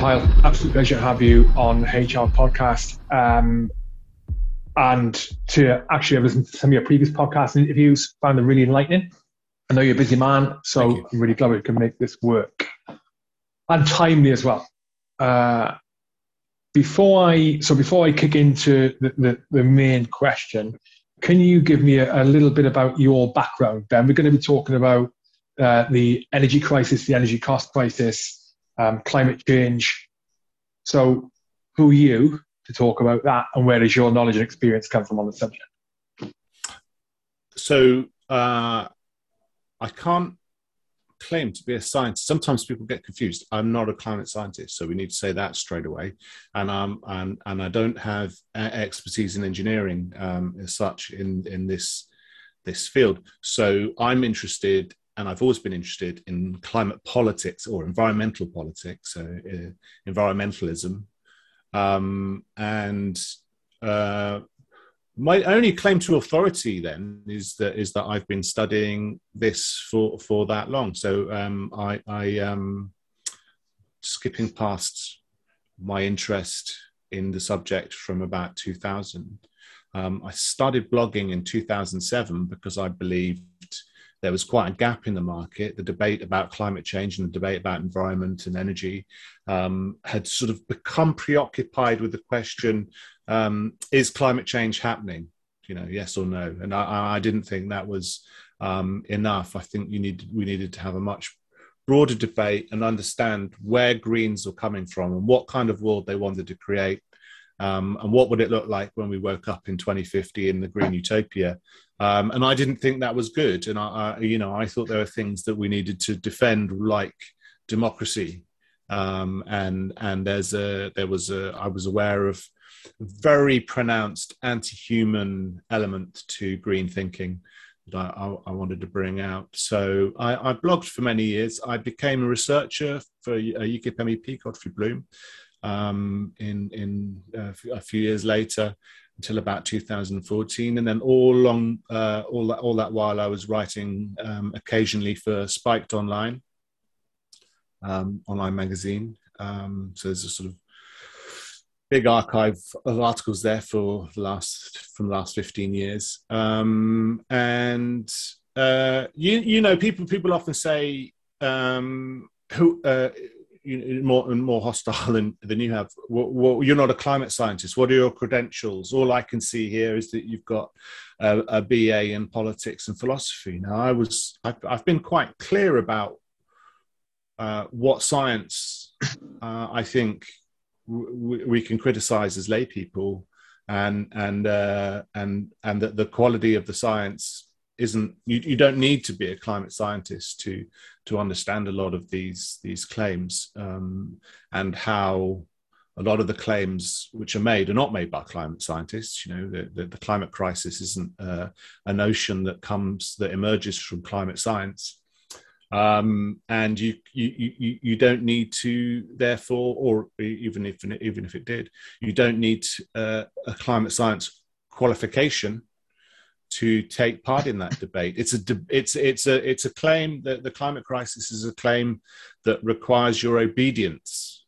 Pile, absolute pleasure to have you on HR Podcast. Um, and to actually have listened to some of your previous podcasts and interviews, found them really enlightening. I know you're a busy man, so I'm really glad we can make this work. And timely as well. Uh, before I so before I kick into the, the, the main question, can you give me a, a, little bit about your background, Ben? We're going to be talking about uh, the energy crisis, the energy cost crisis, um, climate change. So, who are you to talk about that, and where does your knowledge and experience come from on the subject? So, uh, I can't claim to be a scientist. Sometimes people get confused. I'm not a climate scientist, so we need to say that straight away. And um, and and I don't have expertise in engineering um, as such in in this this field. So I'm interested and I've always been interested in climate politics or environmental politics, so uh, environmentalism. Um, and uh, my only claim to authority then is that is that I've been studying this for for that long. So um, I, I um, skipping past my interest in the subject from about 2000. Um, I started blogging in 2007 because I believed there was quite a gap in the market. The debate about climate change and the debate about environment and energy um, had sort of become preoccupied with the question: um, Is climate change happening? You know, yes or no? And I, I didn't think that was um, enough. I think you need we needed to have a much broader debate and understand where Greens were coming from and what kind of world they wanted to create um, and what would it look like when we woke up in 2050 in the green utopia? Um, and I didn't think that was good. And I, I, you know, I thought there were things that we needed to defend, like democracy. Um, and and there's a there was a I was aware of a very pronounced anti-human element to green thinking that I, I, wanted to bring out. So I, I, blogged for many years. I became a researcher for a UKIP MEP, Godfrey Bloom, um, in in uh, a few years later until about 2014, and then all along uh, all that all that while I was writing um, occasionally for Spiked Online, um, online magazine. Um, so there's a sort of big archive of articles there for the last from the last 15 years, um, and uh, you you know people people often say um, who. Uh, more and more hostile than, than you have. You're not a climate scientist. What are your credentials? All I can see here is that you've got a, a BA in politics and philosophy. Now, I was I've, I've been quite clear about uh, what science uh, I think w- we can criticize as lay people, and and uh, and and that the quality of the science isn't you, you don't need to be a climate scientist to to understand a lot of these these claims um, and how a lot of the claims which are made are not made by climate scientists. You know, the, the, the climate crisis isn't uh, a notion that comes that emerges from climate science, um, and you, you you you don't need to therefore, or even if even if it did, you don't need uh, a climate science qualification to take part in that debate. It's a it's it's a it's a claim that the climate crisis is a claim that requires your obedience,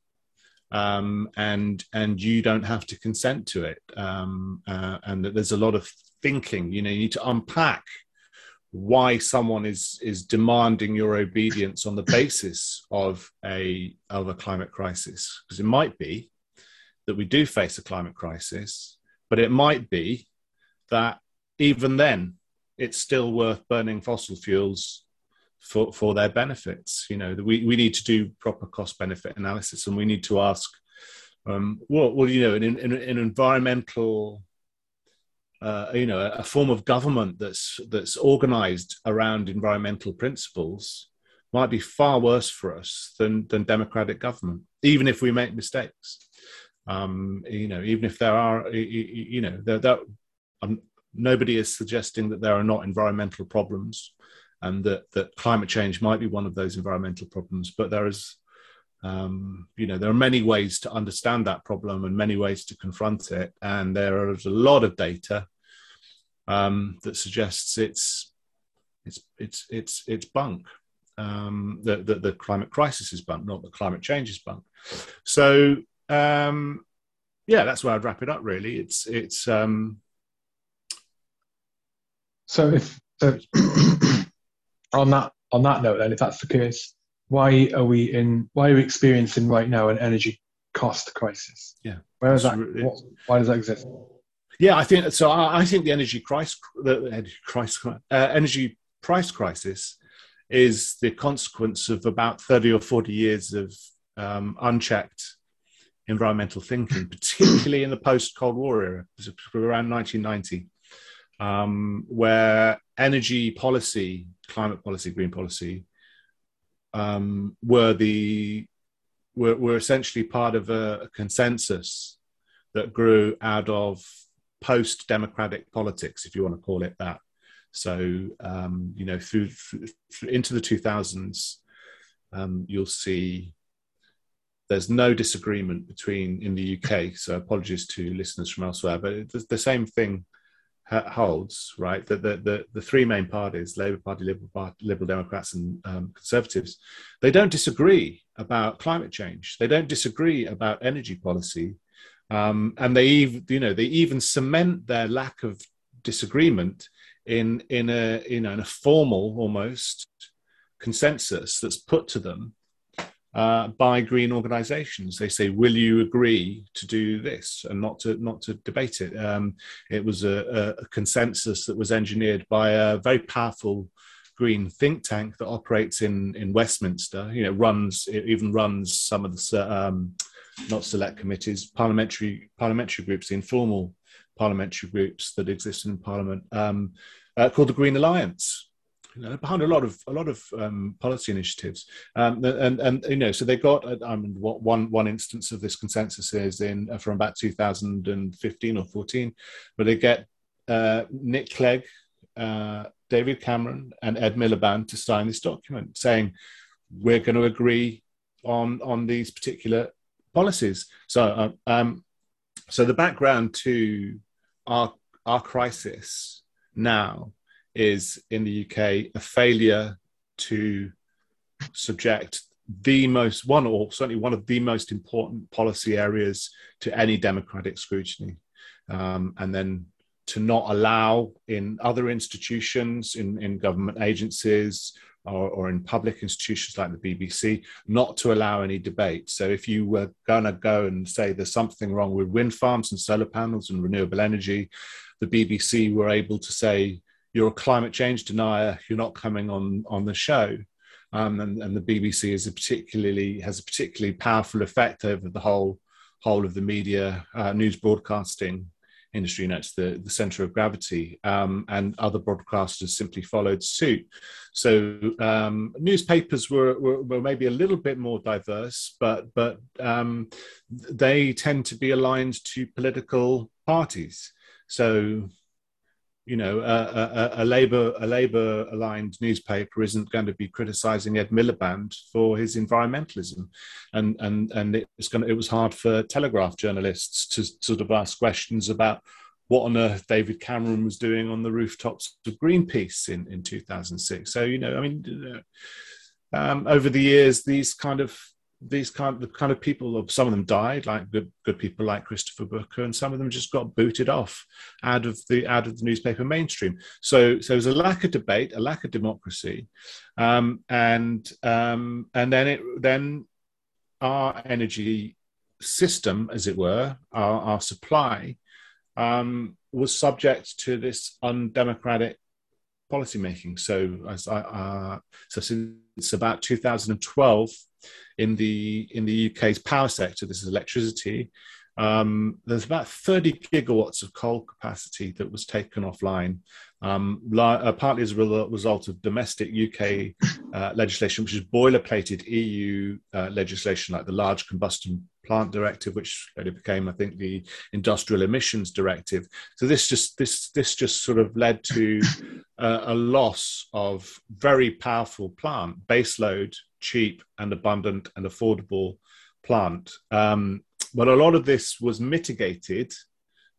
um, and and you don't have to consent to it, um, uh, and that there's a lot of thinking. You know, you need to unpack why someone is is demanding your obedience on the basis of a of a climate crisis, because it might be that we do face a climate crisis, but it might be that even then, it's still worth burning fossil fuels for, for their benefits. You know, we, we need to do proper cost benefit analysis and we need to ask, um, well, you know, an, an, an environmental, uh, you know, a form of government that's that's organized around environmental principles might be far worse for us than than democratic government, even if we make mistakes. Um, you know, even if there are, you, know, there, there, nobody is suggesting that there are not environmental problems and that, that climate change might be one of those environmental problems. But there is, um, you know, there are many ways to understand that problem and many ways to confront it. And there is a lot of data um, that suggests it's it's it's it's it's bunk. um, the, the, the climate crisis is bunk, not the climate change is bunk. So um, yeah, that's where I'd wrap it up. Really, it's it's. Um, so if so on that on that note, then if that's the case, why are we in? Why are we experiencing right now an energy cost crisis? Yeah, where is that? What, why does that exist? Yeah, I think so. I, I think the energy crisis, the energy crisis, uh, energy price crisis, is the consequence of about thirty or forty years of um, unchecked environmental thinking, particularly in the post Cold War era, around 1990, um, where energy policy, climate policy, green policy, um, were the were, were essentially part of a, consensus that grew out of post democratic politics, if you want to call it that. So, um, you know, through, through, into the 2000s, um, you'll see there's no disagreement between in the UK. So apologies to listeners from elsewhere, but the, the same thing holds, right? That the, the, the, three main parties, Labour Party, Liberal, Party, Liberal Democrats, and um, Conservatives, they don't disagree about climate change. They don't disagree about energy policy, um, and they even, you know, they even cement their lack of disagreement in in a you know in a formal almost consensus that's put to them uh, by green organisations. They say, "Will you agree to do this?" and not to not to debate it. Um, it was a, a, consensus that was engineered by a very powerful green think tank that operates in in Westminster. You know, runs it even runs some of the um, not select committees, parliamentary parliamentary groups, the informal parliamentary groups that exist in Parliament, um, uh, called the Green Alliance you know, behind a lot of a lot of um, policy initiatives, um, and and you know, so they got uh, I mean, what one one instance of this consensus is in uh, from about 2015 or 14, where they get uh, Nick Clegg, uh, David Cameron, and Ed Miliband to sign this document saying we're going to agree on on these particular policies. So uh, um, so the background to our our crisis now is in the UK a failure to subject the most one or certainly one of the most important policy areas to any democratic scrutiny um, and then to not allow in other institutions in, in government agencies or, or, in public institutions like the BBC not to allow any debate. So if you were going to go and say there's something wrong with wind farms and solar panels and renewable energy, the BBC were able to say you're a climate change denier, you're not coming on on the show. Um, and, and, the BBC is a particularly has a particularly powerful effect over the whole whole of the media uh, news broadcasting industry. You know, it's the, the center of gravity, um, and other broadcasters simply followed suit. So um, newspapers were, were, were maybe a little bit more diverse, but but um, they tend to be aligned to political parties. So you know, a, a, a Labour a Labour aligned newspaper isn't going to be criticising Ed Miliband for his environmentalism, and and and it's going to, it was hard for Telegraph journalists to sort of ask questions about what on earth David Cameron was doing on the rooftops of Greenpeace in in 2006. So you know, I mean, um, over the years, these kind of these kind the kind of people of some of them died like good good people like christopher booker and some of them just got booted off out of the out of the newspaper mainstream. So so there's a lack of debate a lack of democracy um, and um, and then it then our energy system as it were our, our supply um, was subject to this undemocratic policymaking so as I, uh, so since about 2012 in the in the UK's power sector, this is electricity. Um, there's about 30 gigawatts of coal capacity that was taken offline, um, uh, partly as a result of domestic UK uh, legislation, which is boilerplated EU uh, legislation like the Large Combustion Plant Directive, which later became, I think, the Industrial Emissions Directive. So this just this this just sort of led to uh, a loss of very powerful plant baseload cheap and abundant and affordable plant. Um, but a lot of this was mitigated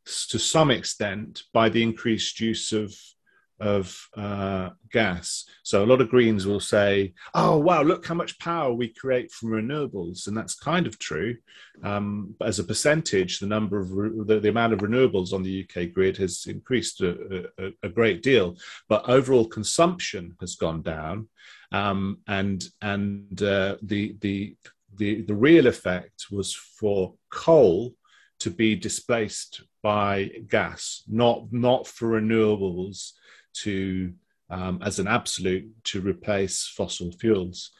to some extent by the increased use of of uh, gas. So a lot of Greens will say, "Oh, wow, look how much power we create from renewables," and that's kind of true. Um, as a percentage, the number of re- the, the, amount of renewables on the UK grid has increased a, a, a great deal, but overall consumption has gone down, um, and and uh, the the the the real effect was for coal to be displaced by gas, not not for renewables to um, as an absolute to replace fossil fuels.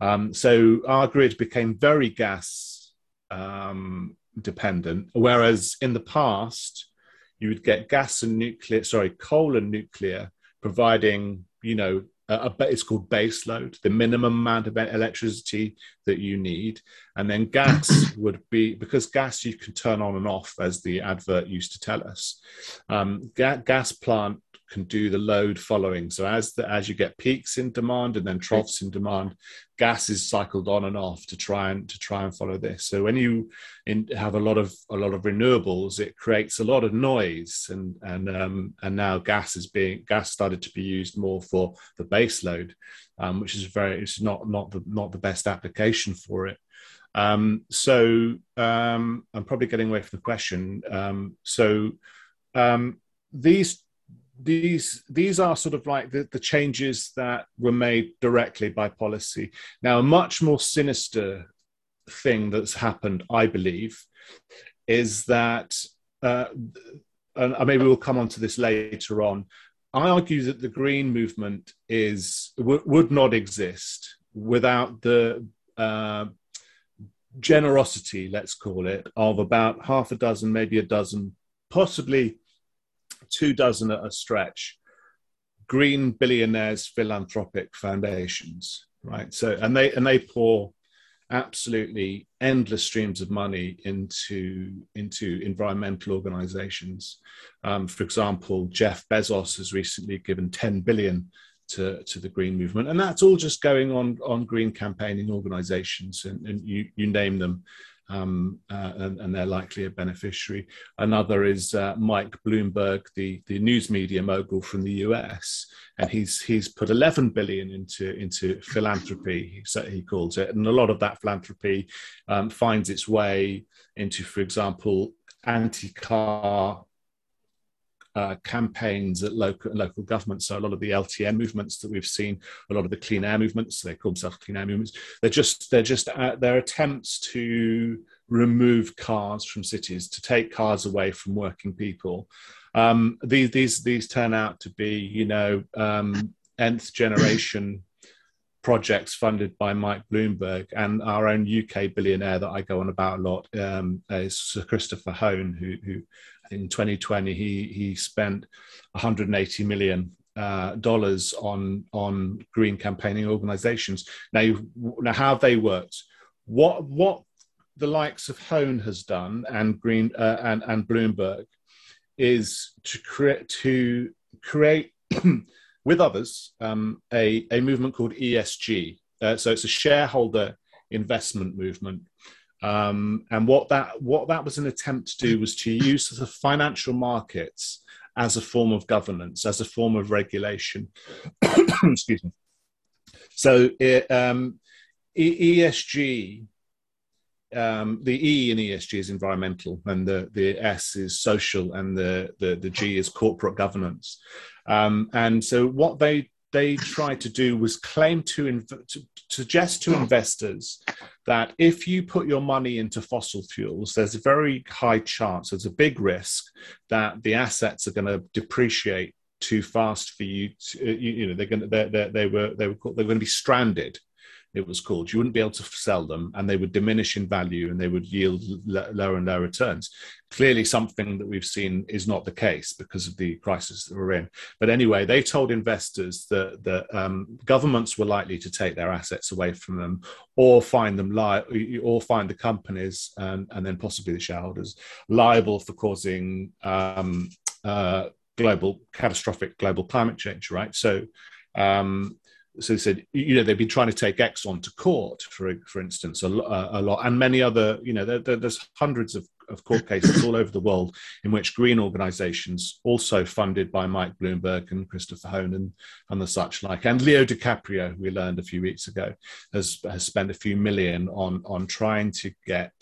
Um, so our grid became very gas um, dependent, whereas in the past you would get gas and nuclear, sorry, coal and nuclear providing, you know, a, a, it's called base load, the minimum amount of electricity that you need. And then gas would be, because gas you can turn on and off, as the advert used to tell us. Um, ga- gas plant can do the load following. So as the, as you get peaks in demand and then troughs in demand, gas is cycled on and off to try and to try and follow this. So when you in, have a lot of a lot of renewables, it creates a lot of noise, and and um, and now gas is being gas started to be used more for the base load, um, which is very it's not not the not the best application for it. Um, so um, I'm probably getting away from the question. Um, so um, these these these are sort of like the, the changes that were made directly by policy. Now, a much more sinister thing that's happened, I believe, is that, uh, and maybe we'll come on to this later on. I argue that the green movement is w- would not exist without the uh, generosity, let's call it, of about half a dozen, maybe a dozen, possibly two dozen at a stretch green billionaires philanthropic foundations right? So and they and they pour absolutely endless streams of money into into environmental organizations. Um, for example jeff bezos has recently given 10 billion to, to the green movement and that's all just going on on green campaigning organizations and, and you you name them um, uh, and, and, they're likely a beneficiary. Another is uh, Mike Bloomberg, the, the news media mogul from the US, and he's he's put 11 billion into into philanthropy, so he calls it, and a lot of that philanthropy um, finds its way into, for example, anti-car uh, campaigns at local local governments. So a lot of the LTN movements that we've seen, a lot of the clean air movements, they call themselves clean air movements. They're just they're just uh, they're attempts to remove cars from cities, to take cars away from working people. Um, these these these turn out to be you know um, nth generation projects funded by Mike Bloomberg and our own UK billionaire that I go on about a lot um, is Sir Christopher Hohn, who, who in 2020 he he spent 180 million uh, dollars on on green campaigning organizations. Now, now how have they worked? What what the likes of Hohn has done and Green uh, and and Bloomberg is to create to create with others um, a a movement called ESG. Uh, so it's a shareholder investment movement um, and what that what that was an attempt to do was to use the financial markets as a form of governance, as a form of regulation. Excuse me. So it, um, ESG, um, the E in ESG is environmental, and the, the S is social, and the, the, the G is corporate governance. Um, and so what they they tried to do was claim to, inv- to, suggest to investors that if you put your money into fossil fuels, there's a very high chance, there's a big risk that the assets are going to depreciate too fast for you. To, you, you, know, they're going to, they they they were they were they're going to be stranded it was called. You wouldn't be able to sell them, and they would diminish in value, and they would yield lower and lower returns. Clearly, something that we've seen is not the case because of the crisis that we're in. But anyway, they told investors that that um, governments were likely to take their assets away from them, or find them li- or find the companies and, and then possibly the shareholders liable for causing um, uh, global catastrophic global climate change. Right, so. Um, so they said, you know, they've been trying to take Exxon to court, for for instance, a, a lot, and many other, you know, there, there's hundreds of, of court cases all over the world in which green organizations, also funded by Mike Bloomberg and Christopher Honan and the such like, and Leo DiCaprio, we learned a few weeks ago, has, has spent a few million on, on trying to get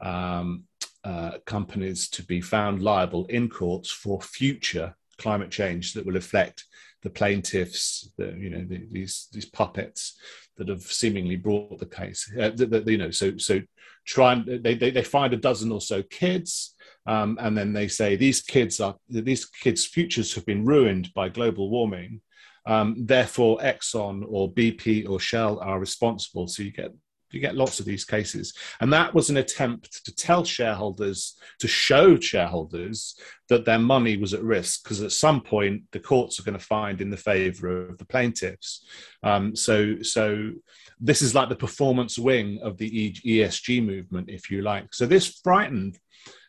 um, uh, companies to be found liable in courts for future climate change that will affect the plaintiffs, the, you know, the, these these puppets that have seemingly brought the case. Uh, the, the, you know, so so try and they, they, they find a dozen or so kids, um, and then they say these kids are these kids' futures have been ruined by global warming. Um, therefore, Exxon or BP or Shell are responsible. So you get you get lots of these cases. And that was an attempt to tell shareholders, to show shareholders that their money was at risk, because at some point the courts are going to find in the favor of the plaintiffs. Um, so, so this is like the performance wing of the ESG movement, if you like. So this frightened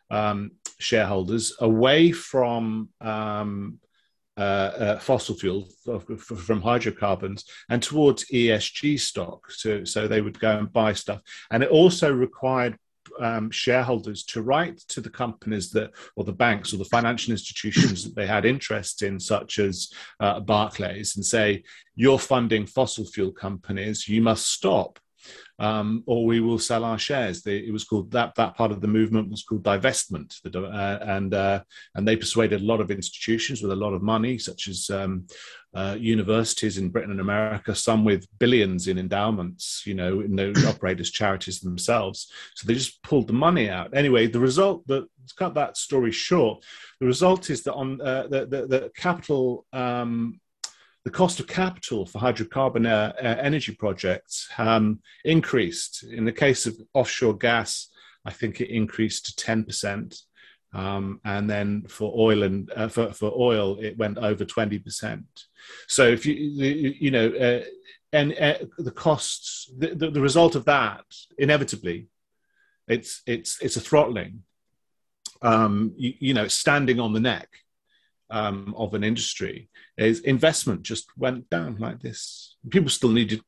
um, shareholders away from um, fossil fuels from hydrocarbons and towards ESG stock. So, so they would go and buy stuff. And it also required um, shareholders to write to the companies that, or the banks or the financial institutions that they had interest in, such as uh, Barclays, and say, You're funding fossil fuel companies, you must stop um, or we will sell our shares. They, it was called that that part of the movement was called divestment, the, uh, and uh, and they persuaded a lot of institutions with a lot of money, such as um, uh, universities in Britain and America, some with billions in endowments, you know, in those operate as charities themselves. So they just pulled the money out. Anyway, the result that to cut that story short, the result is that on uh, the, the, the capital. Um, the cost of capital for hydrocarbon uh, uh, energy projects um, increased. In the case of offshore gas, I think it increased to 10%. Um, and then for oil and uh, for, for oil, it went over 20%. So if you, you know, uh, and uh, the costs, the, the, the result of that, inevitably, it's, it's, it's a throttling. Um, you, you know, standing on the neck um, of an industry is investment just went down like this. People still needed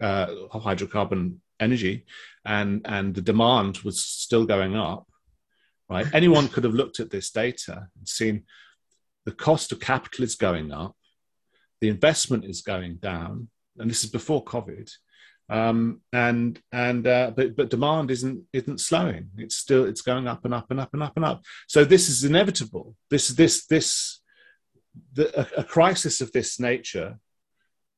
uh, hydrocarbon energy, and and the demand was still going up. Right? Anyone could have looked at this data and seen the cost of capital is going up, the investment is going down, and this is before COVID. Um, and and uh, but but demand isn't isn't slowing. It's still it's going up and up and up and up and up. So this is inevitable. This this this the, a, a crisis of this nature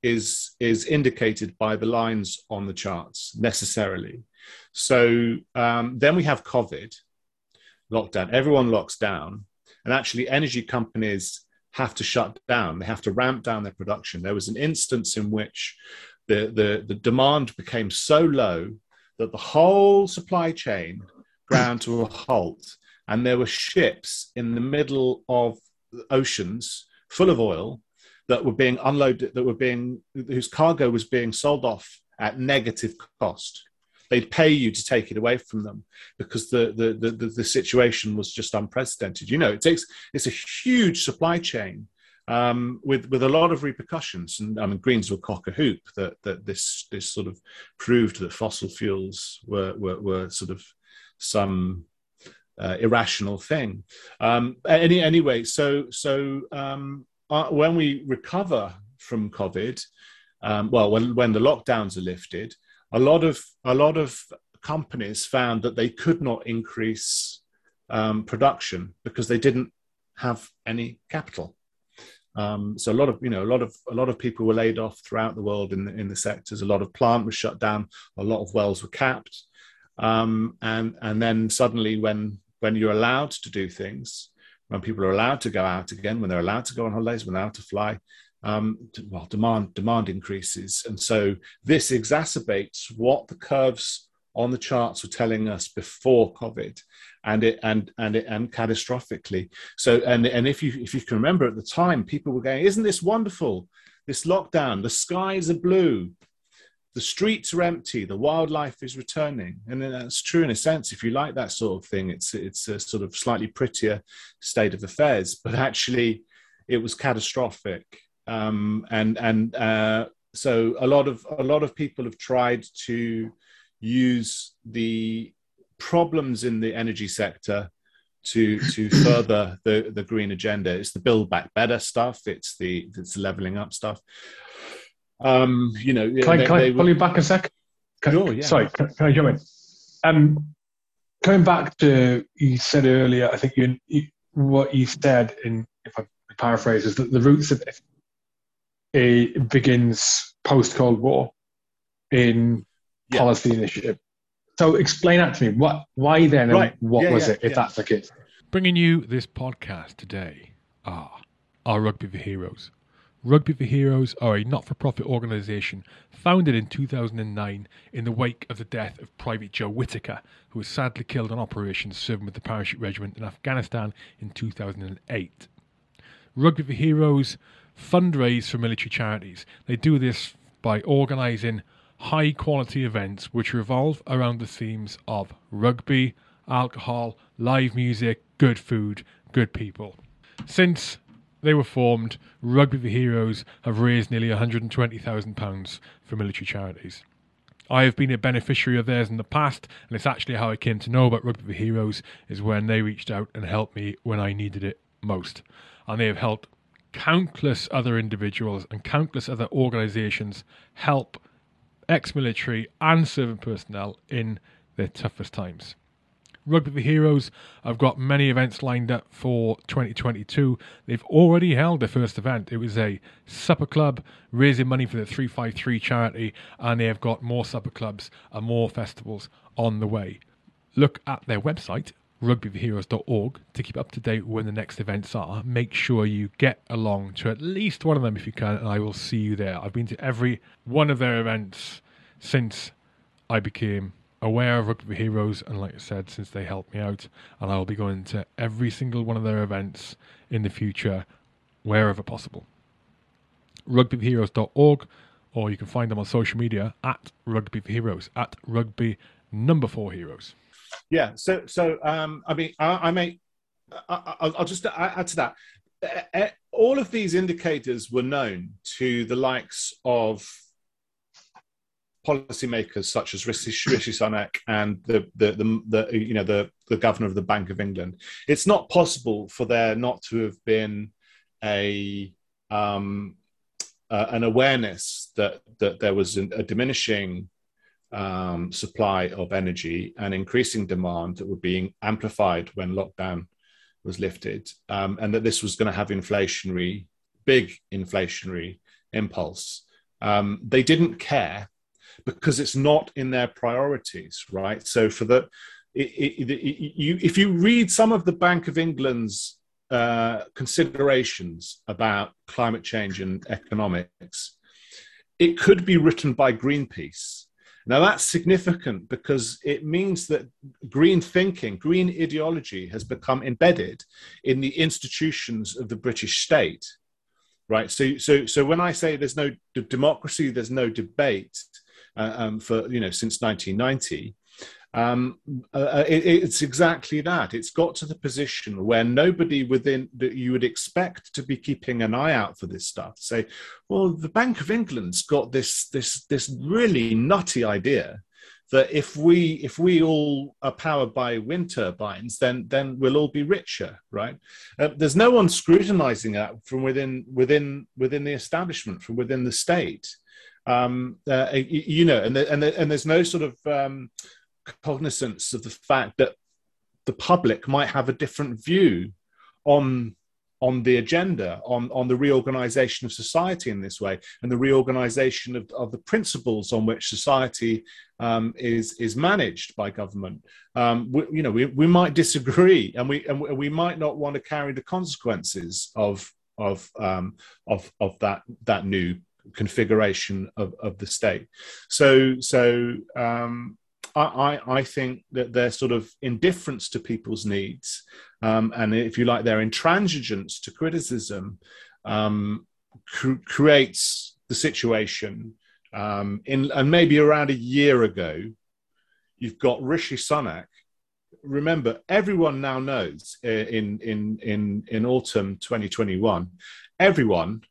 is is indicated by the lines on the charts necessarily. So um, then we have COVID, lockdown. Everyone locks down, and actually, energy companies have to shut down. They have to ramp down their production. There was an instance in which the the, the demand became so low that the whole supply chain ground to a halt, and there were ships in the middle of oceans full of oil that were being unloaded, that were being whose cargo was being sold off at negative cost. They'd pay you to take it away from them because the the the, the, the situation was just unprecedented. You know, it takes it's a huge supply chain um, with with a lot of repercussions. And I mean, Greens will cock a hoop that that this this sort of proved that fossil fuels were were, were sort of some uh, irrational thing. Um, any, anyway, so so um, uh, when we recover from COVID, um, well, when when the lockdowns are lifted, a lot of a lot of companies found that they could not increase um, production because they didn't have any capital. Um, so a lot of you know a lot of a lot of people were laid off throughout the world in the, in the sectors. A lot of plant was shut down. A lot of wells were capped. Um, and and then suddenly when when you're allowed to do things, when people are allowed to go out again, when they're allowed to go on holidays, when they're allowed to fly, um, well, demand demand increases, and so this exacerbates what the curves on the charts were telling us before COVID, and it and and it and catastrophically. So and and if you if you can remember at the time, people were going, "Isn't this wonderful? This lockdown, the skies are blue, the streets are empty, the wildlife is returning, and that's true in a sense. If you like that sort of thing, it's it's a sort of slightly prettier state of affairs. But actually, it was catastrophic, um, and and uh, so a lot of a lot of people have tried to use the problems in the energy sector to to further the the green agenda. It's the build back better stuff. It's the it's leveling up stuff. Um, you know, can I, can I pull you back a sec? Can, sure, yeah. Sorry, can, can, I jump in? Um, coming back to you said earlier, I think you, you what you said in if I paraphrase is that the roots of it begins post Cold War in yeah. policy initiative. So explain that to me. What, why then, right. what yeah, was yeah, it, if that's the case? Bringing you this podcast today are our Rugby for Heroes. Rugby for Heroes are a not for profit organisation founded in 2009 in the wake of the death of Private Joe Whitaker, who was sadly killed on operations serving with the Parachute Regiment in Afghanistan in 2008. Rugby for Heroes fundraise for military charities. They do this by organising high quality events which revolve around the themes of rugby, alcohol, live music, good food, good people. Since they were formed, Rugby for Heroes have raised nearly £120,000 for military charities. I have been a beneficiary of theirs in the past, and it's actually how I came to know about Rugby for Heroes is when they reached out and helped me when I needed it most. And they have helped countless other individuals and countless other organisations help ex military, and serving personnel in their toughest times. Rugby the Heroes have got many events lined up for 2022. They've already held their first event. It was a supper club raising money for the 353 charity, and they have got more supper clubs and more festivals on the way. Look at their website, rugbyforheroes.org to keep up to date when the next events are. Make sure you get along to at least one of them if you can, and I will see you there. I've been to every one of their events since I became aware of Rugby Heroes, and like I said, since they helped me out, and I will be going to every single one of their events in the future, wherever possible. RugbyForHeroes.org, or you can find them on social media at Rugby Heroes, at Rugby Number Four Heroes. Yeah. So, so um, I mean, I, I may, I, will just add to that. All of these indicators were known to the likes of policymakers such as Rishi, Rishi Sunak and the, the, the, the, you know the, the governor of the Bank of England. It's not possible for there not to have been a um, uh, an awareness that that there was a diminishing um, supply of energy and increasing demand that were being amplified when lockdown was lifted, um, and that this was going to have inflationary, big inflationary impulse. Um, they didn't care because it's not in their priorities, right? So for the it, it, it, you, if you read some of the Bank of England's uh, considerations about climate change and economics, it could be written by Greenpeace now, that's significant because it means that green thinking, green ideology has become embedded in the institutions of the British state. Right. So, so, so when I say there's no d- democracy, there's no debate uh, um, for, you know, since 1990, um, uh, uh, it, it's exactly that. It's got to the position where nobody within that you would expect to be keeping an eye out for this stuff say, well, the Bank of England's got this this this really nutty idea that if we if we all are powered by wind turbines, then then we'll all be richer, right? Uh, there's no one scrutinizing that from within within within the establishment, from within the state. Um, uh, you know, and the, and the, and there's no sort of um, cognizance of the fact that the public might have a different view on on the agenda, on, on the reorganization of society in this way, and the reorganization of, of the principles on which society um, is, is managed by government. Um, we, you know, we, we might disagree, and we, and we might not want to carry the consequences of, of, um, of, of that, that new configuration of, of the state. So, so um, I, I, think that their sort of indifference to people's needs, um, and if you like, their intransigence to criticism, um, cr- creates the situation. Um, in and maybe around a year ago, you've got Rishi Sunak. Remember, everyone now knows uh, in in in in autumn 2021, everyone,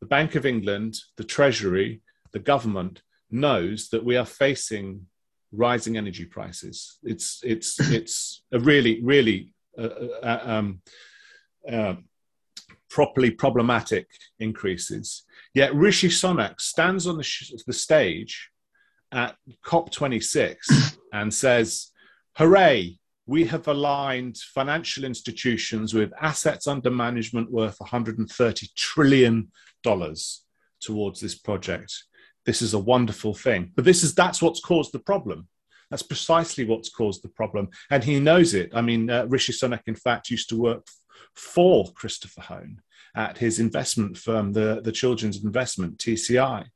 the Bank of England, the Treasury, the government knows that we are facing rising energy prices. It's it's it's a really really uh, uh, uh, um, uh, properly problematic increases. Yet Rishi Sunak stands on the, sh- the stage at COP26 and says, "Hooray! We have aligned financial institutions with assets under management worth 130 trillion dollars towards this project." this is a wonderful thing. But this is that's what's caused the problem. That's precisely what's caused the problem, and he knows it. I mean, uh, Rishi Sunak, in fact, used to work for Christopher Hohn at his investment firm, the the Children's Investment (TCI).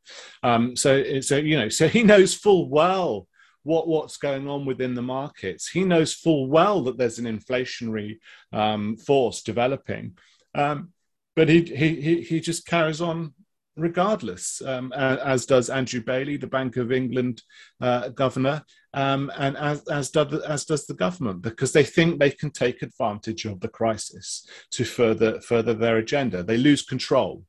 Um, so, so you know, so he knows full well what what's going on within the markets. He knows full well that there's an inflationary um, force developing, um, but he, he he just carries on regardless, um, as does Andrew Bailey, the Bank of England uh, governor, um, and as, as, does, as does the government, because they think they can take advantage of the crisis to further further their agenda. They lose control.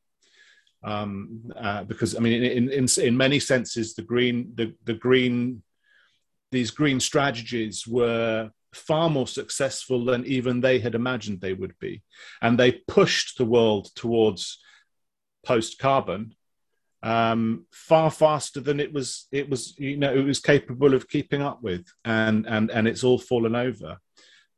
Um, uh, because I mean, in, in, in many senses, the green, the, the green, these green strategies were far more successful than even they had imagined they would be, and they pushed the world towards post carbon um, far faster than it was it was you know it was capable of keeping up with. And and and it's all fallen over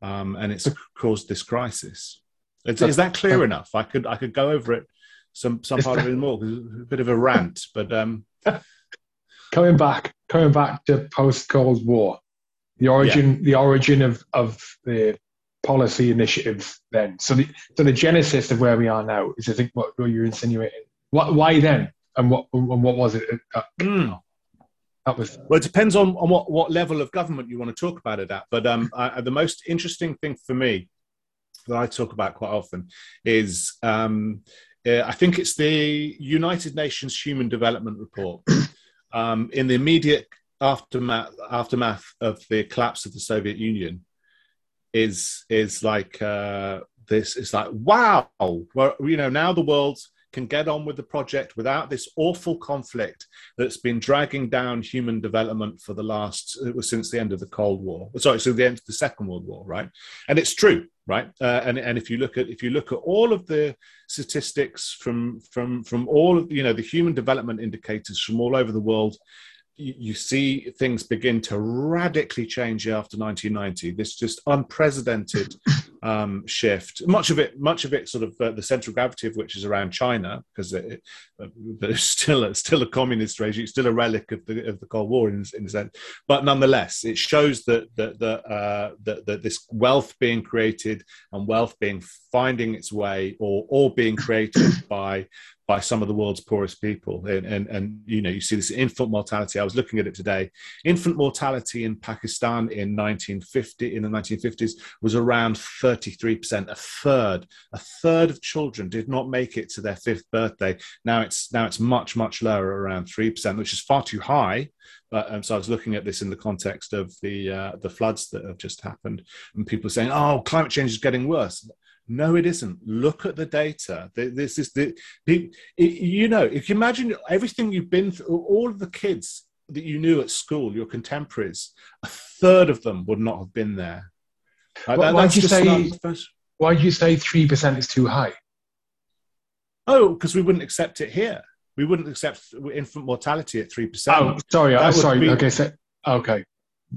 um, and it's caused this crisis. Is, is that clear enough? I could i could go over it some some part of it more a bit of a rant but um coming back coming back to post cold war the origin yeah. the origin of of the policy initiatives then. So the so the genesis of where we are now is I think what, what you're insinuating. What, why then? And what and what was it? Mm. That was well. It depends on, on what, what level of government you want to talk about it at. But um, I, the most interesting thing for me that I talk about quite often is um, uh, I think it's the United Nations Human Development Report. Um, in the immediate aftermath aftermath of the collapse of the Soviet Union, is is like uh, this. It's like wow, well, you know, now the world can get on with the project without this awful conflict that's been dragging down human development for the last it was since the end of the cold war. Sorry so the end of the second world war right? And it's true right? Uh, and and if you look at if you look at all of the statistics from from from all of you know the human development indicators from all over the world you see things begin to radically change after 1990. This just unprecedented um, shift. Much of it, much of it, sort of uh, the central gravity of which is around China, because it, uh, it's still a, still a communist regime, still a relic of the of the Cold War in, in a sense. But nonetheless, it shows that that that, uh, that that this wealth being created and wealth being finding its way or or being created by by some of the world's poorest people. And, and, and, you know, you see this infant mortality. I was looking at it today. Infant mortality in Pakistan in 1950, in the 1950s, was around 33%. A third, a third of children did not make it to their fifth birthday. Now it's now it's much much lower, around three percent, which is far too high. But um, so I was looking at this in the context of the uh, the floods that have just happened, and people saying, "Oh, climate change is getting worse." No, it isn't. Look at the data. This is the, you know, if you imagine everything you've been through, all of the kids that you knew at school, your contemporaries, a third of them would not have been there. Why do you say? Why do you say three percent is too high? Oh, because we wouldn't accept it here. We wouldn't accept infant mortality at three percent. Oh, sorry. I'm sorry. Be, okay. So, okay.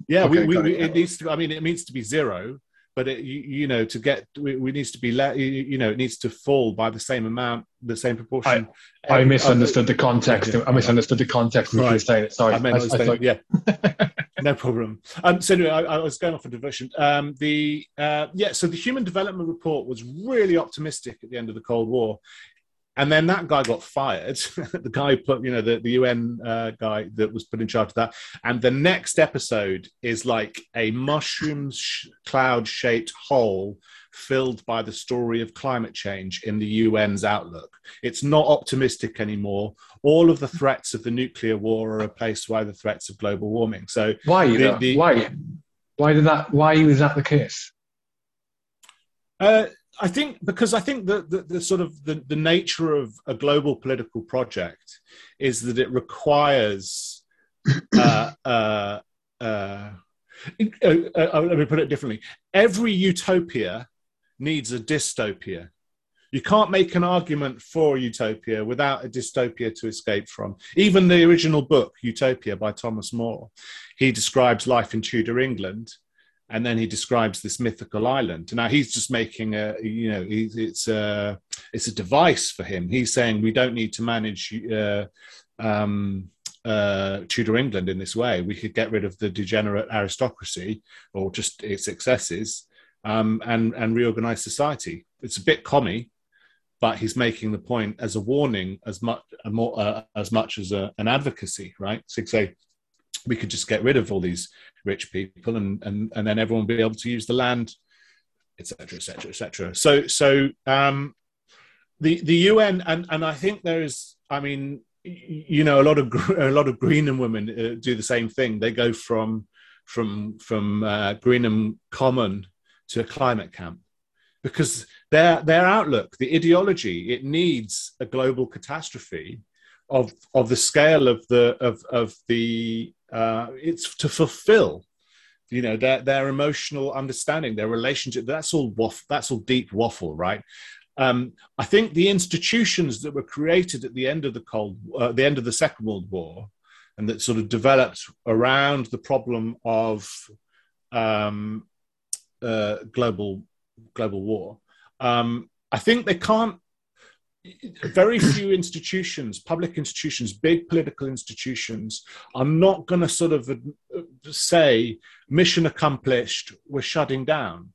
Yeah, okay, we, we, we, it needs to. I mean, it needs to be zero but it, you, you, know to get we, we needs to be let you, you, know it needs to fall by the same amount the same proportion. I, I misunderstood the context. Yeah, i misunderstood the context right. you saying. It sorry. I, I, I thought... yeah. No problem. Um, so anyway I, was going off a diversion. Um, the uh, yeah so the human development report was really optimistic at the end of the cold war and then that guy got fired. the guy put, you know, the, the UN uh, guy that was put in charge of that. And the next episode is like a mushroom sh- cloud shaped hole filled by the story of climate change in the UN's outlook. It's not optimistic anymore. All of the threats of the nuclear war are replaced by the threats of global warming. So why? The, the, why? Why did that? Why was that the case? Uh, I think because I think that the, the, sort of the, the nature of a global political project is that it requires uh, uh, uh, uh, uh, let me put it differently. Every utopia needs a dystopia. You can't make an argument for utopia without a dystopia to escape from. Even the original book, Utopia by Thomas More, he describes life in Tudor England and then he describes this mythical island. Now he's just making a, you know, it's a it's a device for him. He's saying we don't need to manage uh, um, uh, Tudor England in this way. We could get rid of the degenerate aristocracy or just its excesses um, and and reorganize society. It's a bit commie, but he's making the point as a warning as much more uh, as much as a, an advocacy, right? So say we could just get rid of all these rich people, and and and then everyone will be able to use the land, etc., etc., etc. So so um, the the UN and and I think there is, I mean, you know, a lot of a lot of Greenham women uh, do the same thing. They go from from from uh, Greenham Common to a climate camp because their their outlook, the ideology, it needs a global catastrophe of of the scale of the of of the uh, it's to fulfill you know their their emotional understanding their relationship. That's all waff, that's all deep waffle right? Um, i think the institutions that were created at the end of the cold uh, the end of the second world war and that sort of developed around the problem of um, uh, global global war um, i think they can't very few institutions, public institutions, big political institutions, are not going to sort of uh, say, mission accomplished, we're shutting down.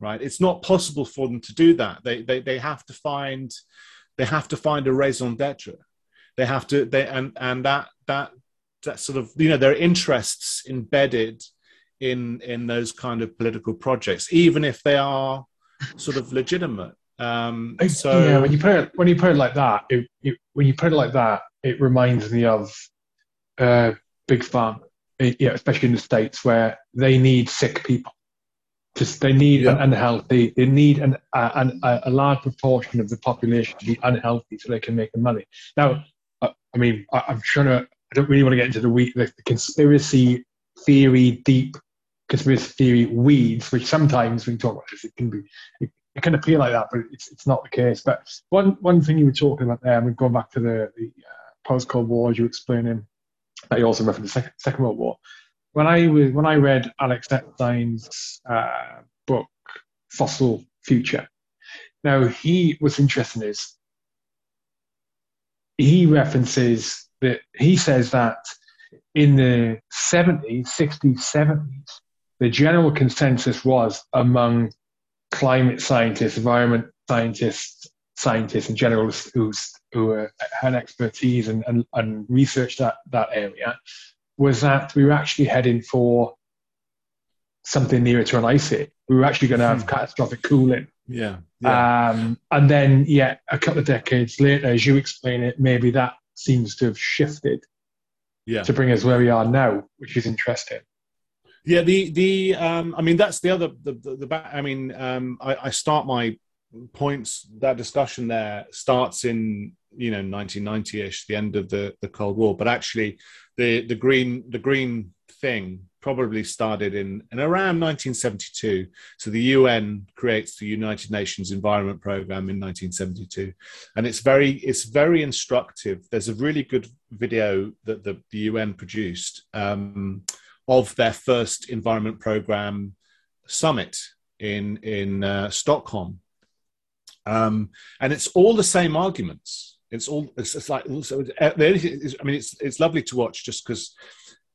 Right? It's not possible for them to do that. They, they, they have to find they have to find a raison d'etre. They have to they and and that that that sort of you know their interests embedded in in those kind of political projects, even if they are sort of legitimate. Um, so yeah, when you put it when you put it like that, it, it, when you put it like that, it reminds me of uh, big farm, yeah, especially in the states where they need sick people. Just they need yeah. an unhealthy. They need an, an, a large proportion of the population to be unhealthy so they can make the money. Now, uh, I mean, I, am trying to. I don't really want to get into the, week, the, the conspiracy theory, deep conspiracy theory weeds, which sometimes when you talk about this, it can be it, it can appear like that, but it's it's not the case. But one one thing you were talking about there, and we're going back to the, the uh, post Cold War, as you were explaining, that you also referenced the second, second World War. When I was when I read Alex Epstein's uh, book Fossil Future, now he what's interesting is he references that he says that in the 70s, 60s, 70s, the general consensus was among climate scientists, environment scientists, scientists in general who's, who had expertise and, and, and researched that, that area was that we were actually heading for something nearer to an ice age. We were actually going to have hmm. catastrophic cooling. Yeah. yeah. Um, and then, yeah, a couple of decades later, as you explain it, maybe that seems to have shifted yeah. to bring us where we are now, which is interesting. Yeah, the the um, I mean that's the other the the, the. I mean, um, I, I start my points that discussion there starts in you know 1990ish, the end of the the Cold War, but actually the the green the green thing probably started in, in around 1972. So the UN creates the United Nations Environment Programme in 1972, and it's very it's very instructive. There's a really good video that the, the UN produced. Um, of their first environment program summit in in uh, Stockholm, um, and it's all the same arguments. It's all it's, it's like so. Uh, I mean, it's it's lovely to watch just because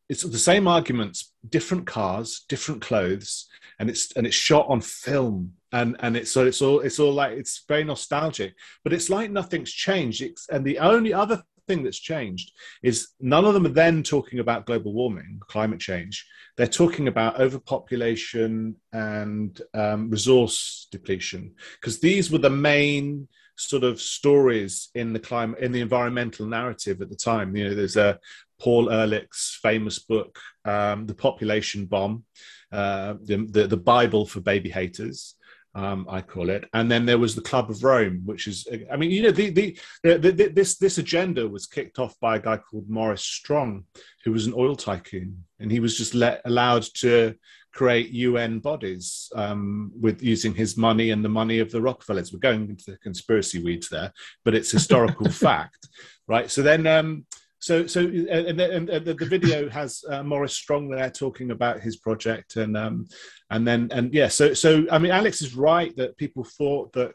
it's the same arguments, different cars, different clothes, and it's and it's shot on film, and and it's so it's all it's all like it's very nostalgic, but it's like nothing's changed. It's, and the only other thing that's changed is none of them are then talking about global warming, climate change. They're talking about overpopulation and um, resource depletion, because these were the main sort of stories in the climate in the environmental narrative at the time. You know, there's a Paul Ehrlich's famous book, um, "The Population Bomb," uh, the, the, the Bible for baby haters. Um, I call it. And then there was the Club of Rome, which is, I mean, you know, the, the, the, the, this this agenda was kicked off by a guy called Maurice Strong, who was an oil tycoon, and he was just let, allowed to create UN bodies um, with using his money and the money of the Rockefellers. We're going into the conspiracy weeds there, but it's historical fact, right? So then. Um, so, so, and, and, and, the video has uh, Maurice Strong there talking about his project, and um, and then, and yeah, so, so, I mean, Alex is right that people thought that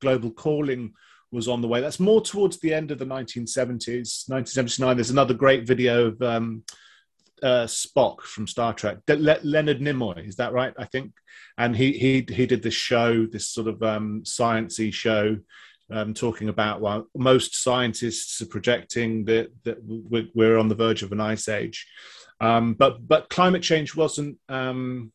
global cooling was on the way. That's more towards the end of the 1970s, 1979. There's another great video of um, uh, Spock from Star Trek, Le- Leonard Nimoy, is that right? I think, and he he he did this show, this sort of um, sciency show um, talking about well, most scientists are projecting that that we're on the verge of an ice age, um, but but climate change wasn't um,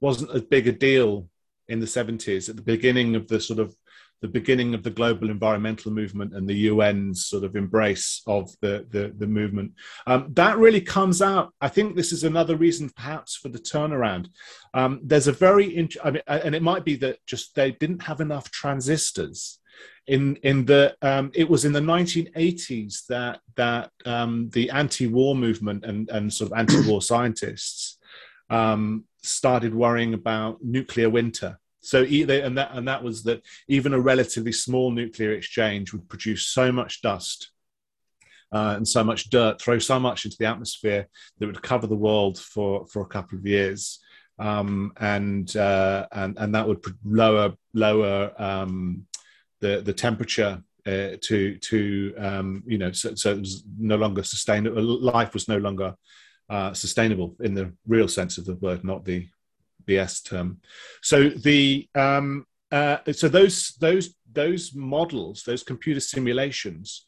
wasn't as big a deal in the 70s at the beginning of the sort of the beginning of the global environmental movement and the UN's sort of embrace of the the, the movement. Um, that really comes out. I think this is another reason, perhaps, for the turnaround. Um, there's a very, int- I mean, and it might be that just they didn't have enough transistors in in the um, it was in the 1980s that that um, the anti-war movement and and sort of anti-war scientists um, started worrying about nuclear winter. So and that and that was that even a relatively small nuclear exchange would produce so much dust uh, and so much dirt, throw so much into the atmosphere that would cover the world for for a couple of years. Um, and, uh, and and that would lower lower um, the the temperature uh, to to um, you know so, so, it was no longer sustainable. Life was no longer uh, sustainable in the real sense of the word, not the BS term. So the um, uh, so those those those models, those computer simulations,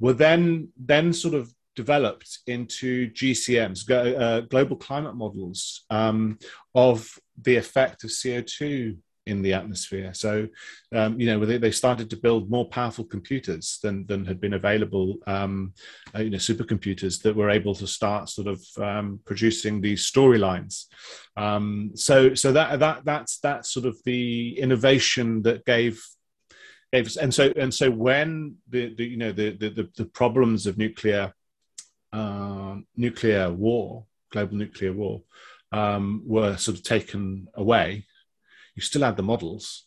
were then then sort of developed into GCMs, uh, global climate models um, of the effect of CO two in the atmosphere. So, um, you know, they, they, started to build more powerful computers than, than had been available, um, uh, you know, supercomputers that were able to start sort of um, producing these storylines. Um, so, so that that that's that's sort of the innovation that gave. gave us, and so and so when the, the you know the, the the problems of nuclear uh, nuclear war, global nuclear war, um, were sort of taken away you still had the models.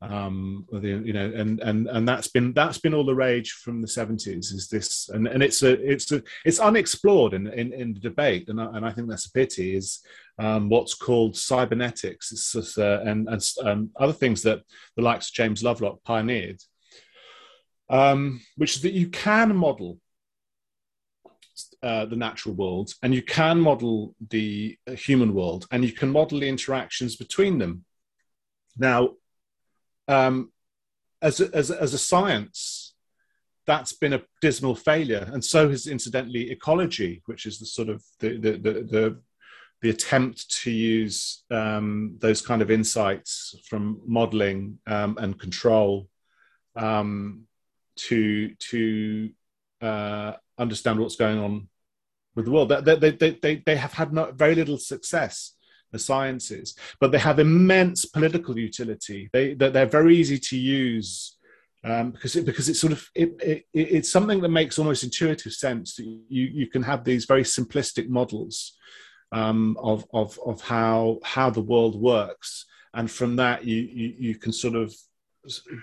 Um you know and and and that's been that's been all the rage from the 70s is this and and it's a it's a it's unexplored in in, in the debate. And I, and I think that's a pity is um, what's called cybernetics. It's just, uh, and and um, other things that the likes of James Lovelock pioneered um, which is that you can model uh, the natural world and you can model the uh, human world and you can model the interactions between them. Now, um, as, a, as, a, as a science, that's been a dismal failure, and so has incidentally ecology, which is the sort of the the the, the, the attempt to use um, those kind of insights from modeling um, and control um, to to uh, understand what's going on with the world. They, they, they, they, they have had not, very little success as sciences, but they have immense political utility. They, they're very easy to use um, because it, because it's sort of it, it, it's something that makes almost intuitive sense. that You you can have these very simplistic models um, of of of how how the world works, and from that you you, you can sort of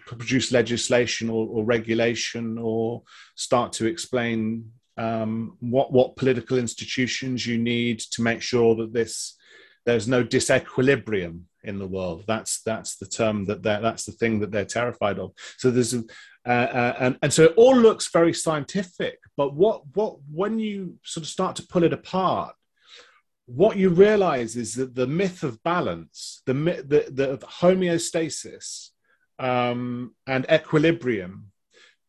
produce legislation or, or regulation or start to explain um, what what political institutions you need to make sure that this there's no disequilibrium in the world. That's that's the term that that's the thing that they're terrified of. So there's a, uh, uh, and and so it all looks very scientific, but what what when you sort of start to pull it apart, what you realize is that the myth of balance, the the, the homeostasis, um, and equilibrium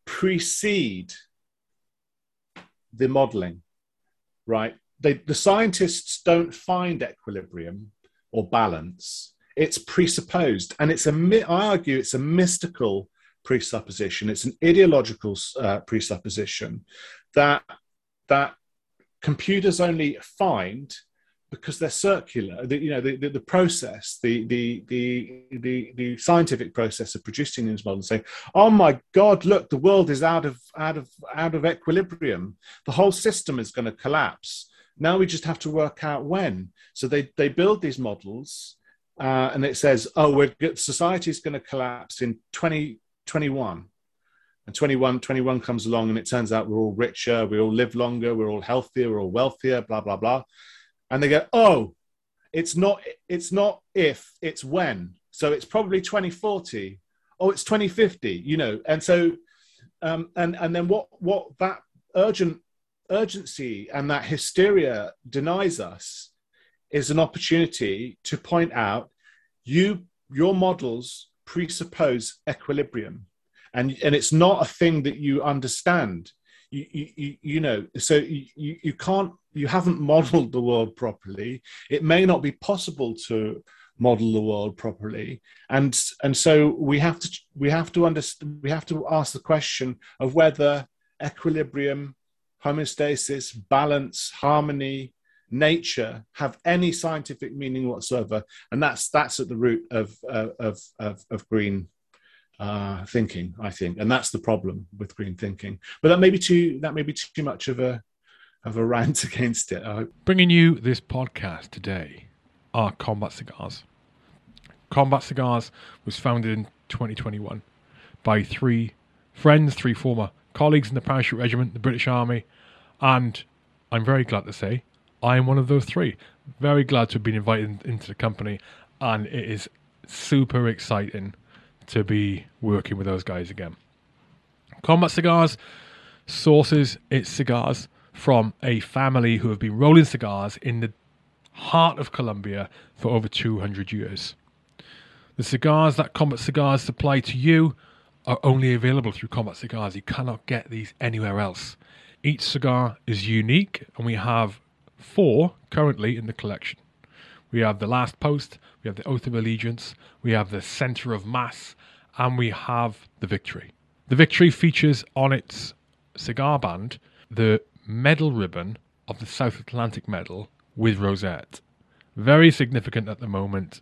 precede the modeling, right? They, the scientists don't find equilibrium or balance. It's presupposed, and it's a. I argue it's a mystical presupposition. It's an ideological uh, presupposition that that computers only find because they're circular. The, you know, the, the, the, process, the, the the the scientific process of producing these models, saying, "Oh my God, look, the world is out of out of out of equilibrium. The whole system is going to collapse." Now we just have to work out when. So they they build these models, uh, and it says, "Oh, we're society is going to collapse in 2021." and 21 21 comes along and it turns out we're all richer we all live longer we're all healthier we're all wealthier blah blah blah and they go, "Oh, it's not it's not if, it's when." So it's probably 2040. Oh, it's 2050, you know. And so um, and and then what what that urgent urgency and that hysteria denies us is an opportunity to point out you your models presuppose equilibrium and and it's not a thing that you understand you, you, you know, so you, you can't, you haven't modeled the world properly. It may not be possible to model the world properly and and so we have to we have to understand we have to ask the question of whether equilibrium homeostasis balance harmony nature have any scientific meaning whatsoever and that's that's at the root of uh, of, of, of green uh, thinking, I think, and that's the problem with green thinking. But that may be too that may be too much of a of a rant against it. Bringing you this podcast today are Combat Cigars. Combat Cigars was founded in 2021 by three friends, three former colleagues in the Parachute Regiment, the British Army, and I'm very glad to say I am one of those three. Very glad to have been invited into the company, and it is super exciting to be working with those guys again. Combat Cigars sources its cigars from a family who have been rolling cigars in the heart of Colombia for over 200 years. The cigars that Combat Cigars supply to you are only available through Combat Cigars. You cannot get these anywhere else. Each cigar is unique, and we have four currently in the collection. We have the Last Post, we have the Oath of Allegiance, we have the Center of Mass, and we have the Victory. The Victory features on its cigar band the medal ribbon of the South Atlantic Medal with rosette. Very significant at the moment,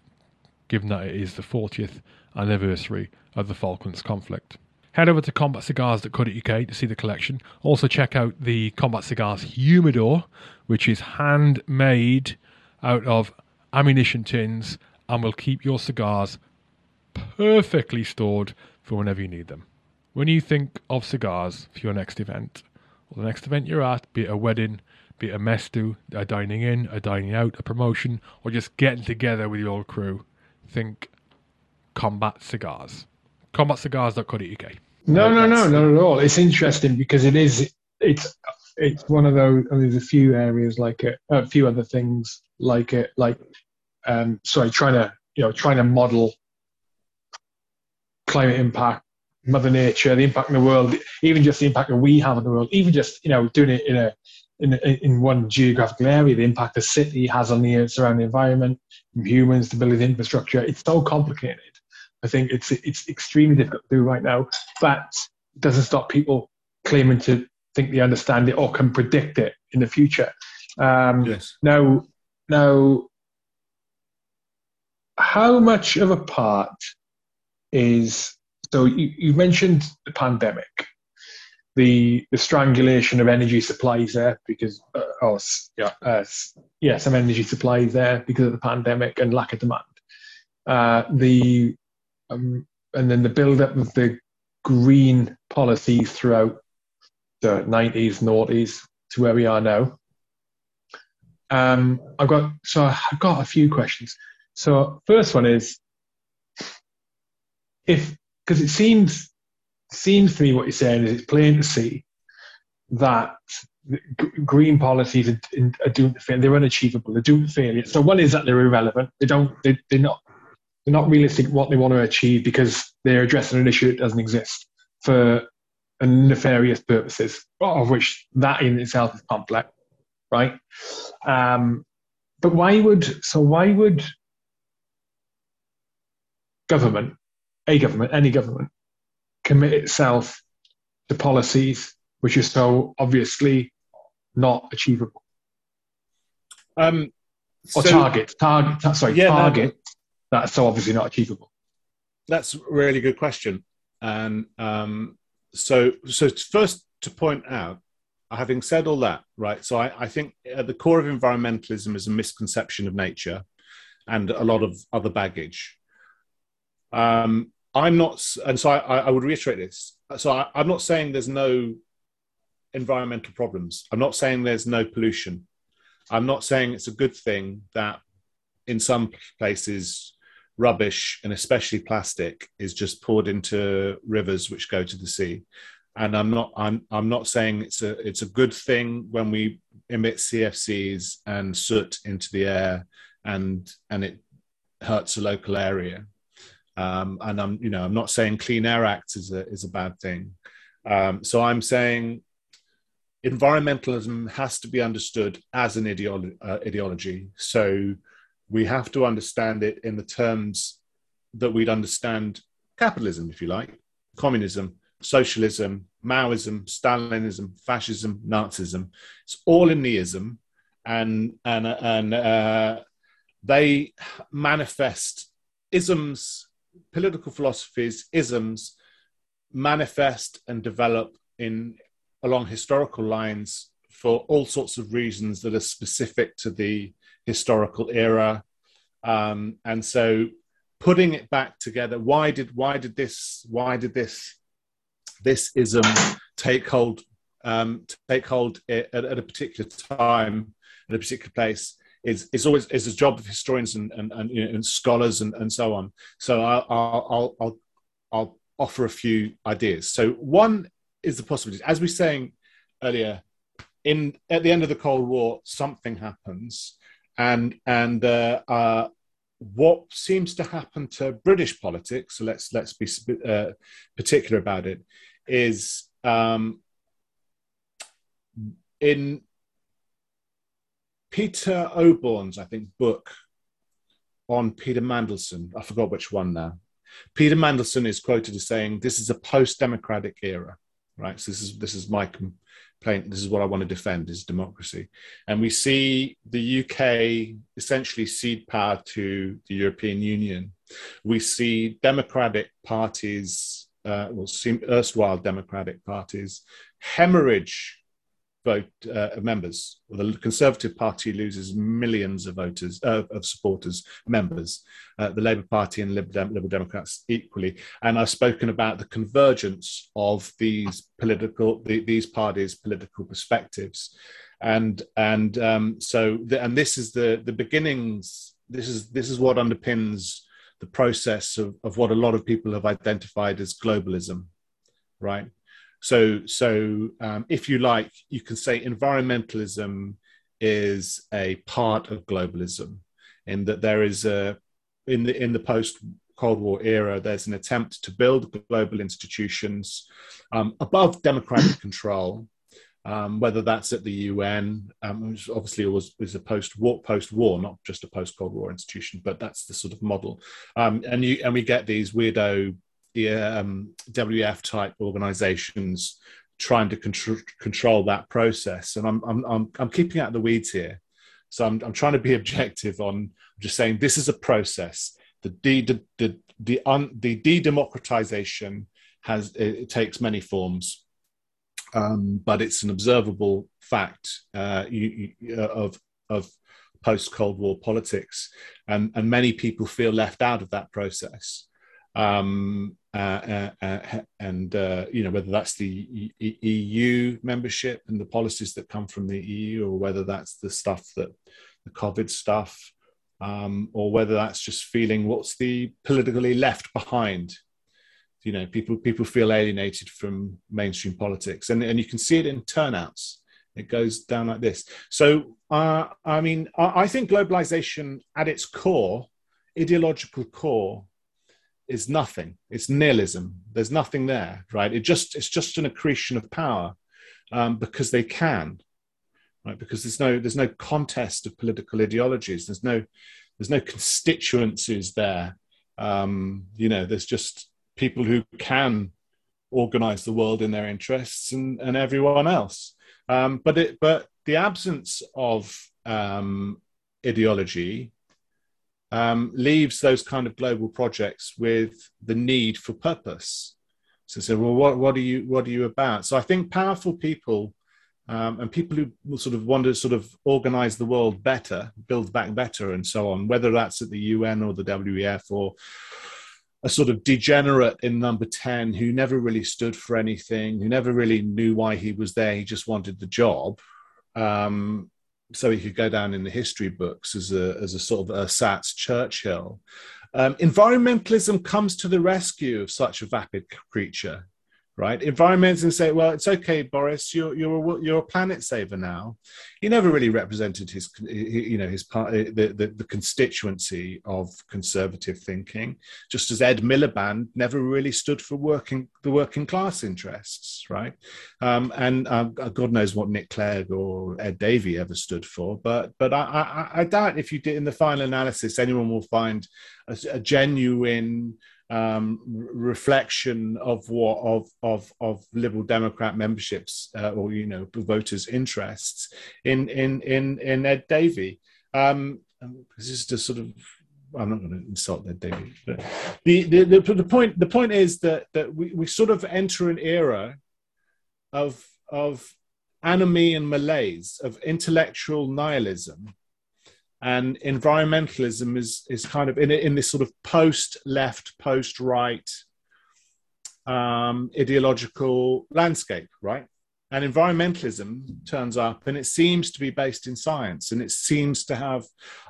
given that it is the 40th anniversary of the Falklands conflict. Head over to combatcigars.co.uk to see the collection. Also, check out the Combat Cigars Humidor, which is handmade out of ammunition tins and will keep your cigars perfectly stored for whenever you need them. When you think of cigars for your next event, or the next event you're at, be it a wedding, be it a mess do, a dining in, a dining out, a promotion, or just getting together with your old crew, think Combat Cigars. CombatCigars.co.uk. No, no, no, not at all. It's interesting because it is. It's it's one of those. There's a few areas like it, a few other things like it, like um, sorry, trying to you know trying to model climate impact, Mother Nature, the impact in the world, even just the impact that we have on the world, even just you know doing it in a in, in one geographical area, the impact the city has on the surrounding environment, humans, to build the infrastructure. It's so complicated. I think it's it's extremely difficult to do right now, but it doesn't stop people claiming to think they understand it or can predict it in the future. Um, yes. Now, now, how much of a part is so you, you mentioned the pandemic, the the strangulation of energy supplies there because uh, yeah uh, yeah some energy supplies there because of the pandemic and lack of demand. Uh, the um, and then the build up of the green policies throughout the 90s, noughties to where we are now. Um, I've got so I've got a few questions. So first one is if because it seems seems to me what you're saying is it's plain to see that green policies are, are doomed to fail. They're unachievable. They're doomed to failure. So one is that they're irrelevant. They don't. They, they're not. They're not realistic what they want to achieve because they're addressing an issue that doesn't exist for nefarious purposes, of which that in itself is complex, right? Um, but why would so? Why would government a government, any government, commit itself to policies which are so obviously not achievable? Um, or So- target, target, ta- sorry, Yeah, no, target. That's so obviously not achievable. That's a really good question. And um, so, so first to point out, having said all that, right? So I, I think at the core of environmentalism is a misconception of nature and a lot of other baggage. Um, I'm not, and so I, I would reiterate this. So I, I'm not saying there's no environmental problems. I'm not saying there's no pollution. I'm not saying it's a good thing that in some places rubbish and especially plastic is just poured into rivers which go to the sea and i'm not i'm i'm not saying it's a it's a good thing when we emit cfcs and soot into the air and and it hurts a local area um, and i'm you know i'm not saying clean air act is a is a bad thing. Um, so i'm saying environmentalism has to be understood as an ideolo- uh, ideology. So we have to understand it in the terms that we'd understand capitalism, if you like, communism, socialism, Maoism, Stalinism, fascism, Nazism. It's all in the ism, and and and uh, they manifest isms, political philosophies, isms manifest and develop in along historical lines for all sorts of reasons that are specific to the historical era. Um, and so putting it back together why did why did this why did this this ism take hold um, take hold at, at a particular time at a particular place is is always is a job of historians and and, and, you know, and scholars and, and so on. So I'll, I'll I'll I'll offer a few ideas. So one is the possibility as we were saying earlier in at the end of the cold war something happens and and uh, uh, what seems to happen to British politics, so let's let's be uh, particular about it, is um, in Peter Oborne's, I think, book on Peter Mandelson. I forgot which one now. Peter Mandelson is quoted as saying, "This is a post-democratic era." Right. So this is this is my complaint. This is what I want to defend: is democracy. And we see the UK essentially cede power to the European Union. We see democratic parties, uh, well, erstwhile democratic parties, hemorrhage vote uh, members. Well, the Conservative Party loses millions of voters, uh, of supporters, members. Uh, the Labour Party and Liberal, Dem- Liberal Democrats equally. And I've spoken about the convergence of these political, the, these parties' political perspectives, and and um, so the, and this is the the beginnings. This is this is what underpins the process of, of what a lot of people have identified as globalism, right? So, so um, if you like, you can say environmentalism is a part of globalism, in that there is a in the in the post Cold War era, there's an attempt to build global institutions um, above democratic control. Um, whether that's at the UN, um, which obviously was is a post-war, post-war, not just a post-Cold War institution, but that's the sort of model. Um, and you and we get these weirdo um, WEF type organizations trying to contr- control that process. And I'm, I'm, I'm, I'm, keeping out the weeds here. So I'm, I'm trying to be objective on just saying this is a process. The, de- the, the, the, un- the de-democratization has, it, takes many forms. Um, but it's an observable fact uh, you, you, of, of post Cold War politics. And, and many people feel left out of that process um, uh, uh, and uh, you know whether that's the e- EU membership and the policies that come from the EU, or whether that's the stuff that the COVID stuff, um, or whether that's just feeling what's the politically left behind. You know, people people feel alienated from mainstream politics, and and you can see it in turnouts. It goes down like this. So, uh, I mean, I, I think globalization at its core, ideological core, is nothing. It's nihilism. There's nothing there, right? It just it's just an accretion of power um, because they can, right? Because there's no there's no contest of political ideologies. There's no there's no constituencies there. Um, you know, there's just people who can organize the world in their interests and, and everyone else. Um, but it but the absence of um, ideology um, leaves those kind of global projects with the need for purpose. So, say, well, what, what are you what are you about? So, I think powerful people um, and people who sort of want to sort of organize the world better, build back better, and so on, whether that's at the UN or the WEF or a sort of degenerate in number 10 who never really stood for anything, who never really knew why he was there, he just wanted the job. Um, so he could go down in the history books as a, as a sort of a Sats Churchill. Um, environmentalism comes to the rescue of such a vapid creature right? Environmentalists say, well, it's okay, Boris, you're you're a, you're a planet saver now. He never really represented his, you know, his part, the, the, the constituency of conservative thinking, just as Ed Miliband never really stood for working the working class interests, right? Um, and um, God knows what Nick Clegg or Ed Davey ever stood for, but but I, I, I doubt if you did in the final analysis, anyone will find a, a genuine um, reflection of what of of of Liberal Democrat memberships uh, or you know voters' interests in in in in Ed Davey. Um, this is just sort of I'm not going to insult Ed Davey, but the, the the, the point the point is that that we, we sort of enter an era of of anomie and malaise of intellectual nihilism and environmentalism is is kind of in in this sort of post left post right um, ideological landscape right? And environmentalism turns up and it seems to be based in science and it seems to have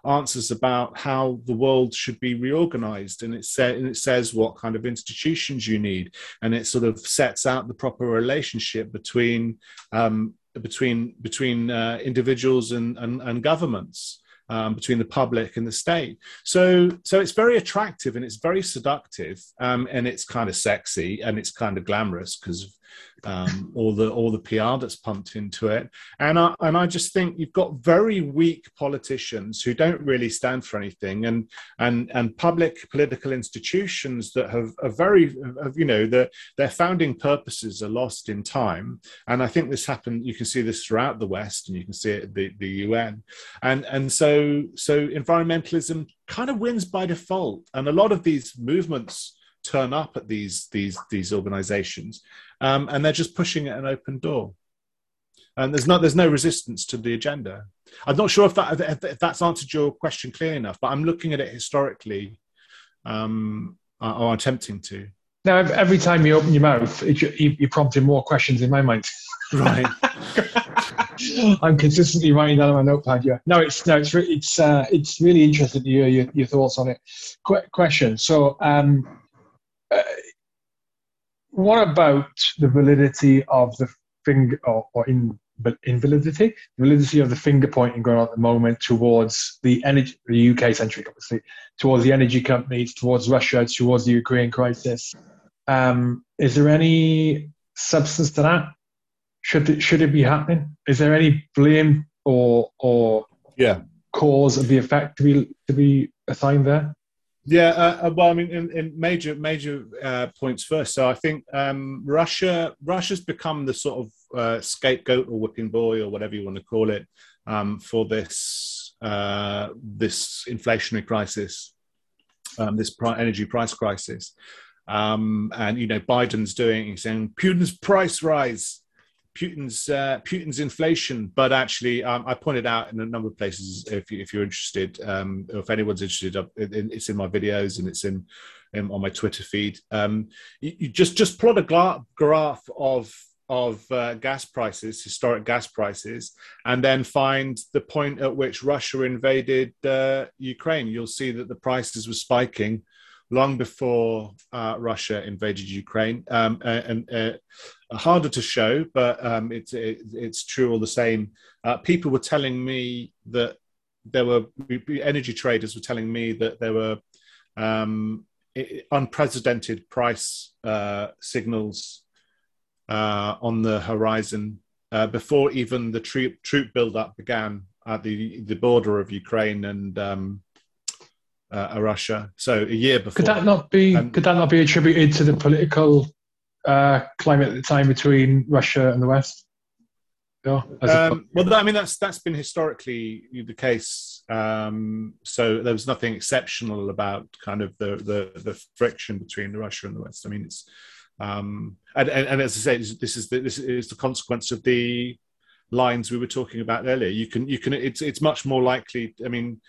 answers about how the world should be reorganized. And it, and it says what kind of institutions you need. And it sort of sets out the proper relationship between um, between between uh, individuals and, and, and governments um, between the public and the state. So, so it's very attractive and it's very seductive, um, and it's kind of sexy and it's kind of glamorous because um, all the all the PR that's pumped into it. And I and I just think you've got very weak politicians who don't really stand for anything, and and and public political institutions that have a very have, you know their their founding purposes are lost in time. And I think this happened. You can see this throughout the West, and you can see it the the UN. And and so so environmentalism kind of wins by default, and a lot of these movements turn up at these these these organizations um, and they're just pushing it an open door and there's not there's no resistance to the agenda i'm not sure if that if that's answered your question clearly enough but i'm looking at it historically um, or attempting to now every time you open your mouth you, you're prompting more questions in my mind right I'm consistently writing down on my notepad. Yeah, no, it's no, it's it's uh, it's really interesting to hear your, your thoughts on it. Qu- question. So, um, uh, what about the validity of the finger or, or in invalidity, The validity of the finger pointing going on at the moment towards the energy, the UK centric, obviously, towards the energy companies, towards Russia, towards the Ukraine crisis. Um, is there any substance to that? Should it, should it be happening? Is there any blame or or yeah cause of the effect to be to be assigned there? Yeah, uh, uh, well, I mean, in, in major major uh, points first. So I think um, Russia Russia's become the sort of uh, scapegoat or whipping boy or whatever you want to call it um, for this uh, this inflationary crisis, um, this energy price crisis, um, and you know Biden's doing he's saying Putin's price rise Putin's uh, Putin's inflation, but actually, um, I pointed out in a number of places. If, you, if you're interested, um, if anyone's interested, it's in my videos and it's in, in on my Twitter feed. Um, you, you, just just plot a gra- graph of of uh, gas prices, historic gas prices, and then find the point at which Russia invaded uh, Ukraine. You'll see that the prices were spiking long before uh, Russia invaded Ukraine. Um, and uh, harder to show, but um, it's it, it's true all the same. Uh, people were telling me that there were energy traders were telling me that there were um, unprecedented price uh, signals uh, on the horizon uh, before even the troop troop build-up began at the the border of Ukraine and um, uh, Russia. So a year before. Could that not be? Could that not be attributed to the political uh, climate at the time between Russia and the West? um, well, I mean that's that's been historically the case Um, so there was nothing exceptional about kind of the, the, the friction between Russia and the West. I mean, it's um, and, and, and, as I say, this is the, this is the consequence of the lines we were talking about earlier. You can you can it's it's much more likely. I mean,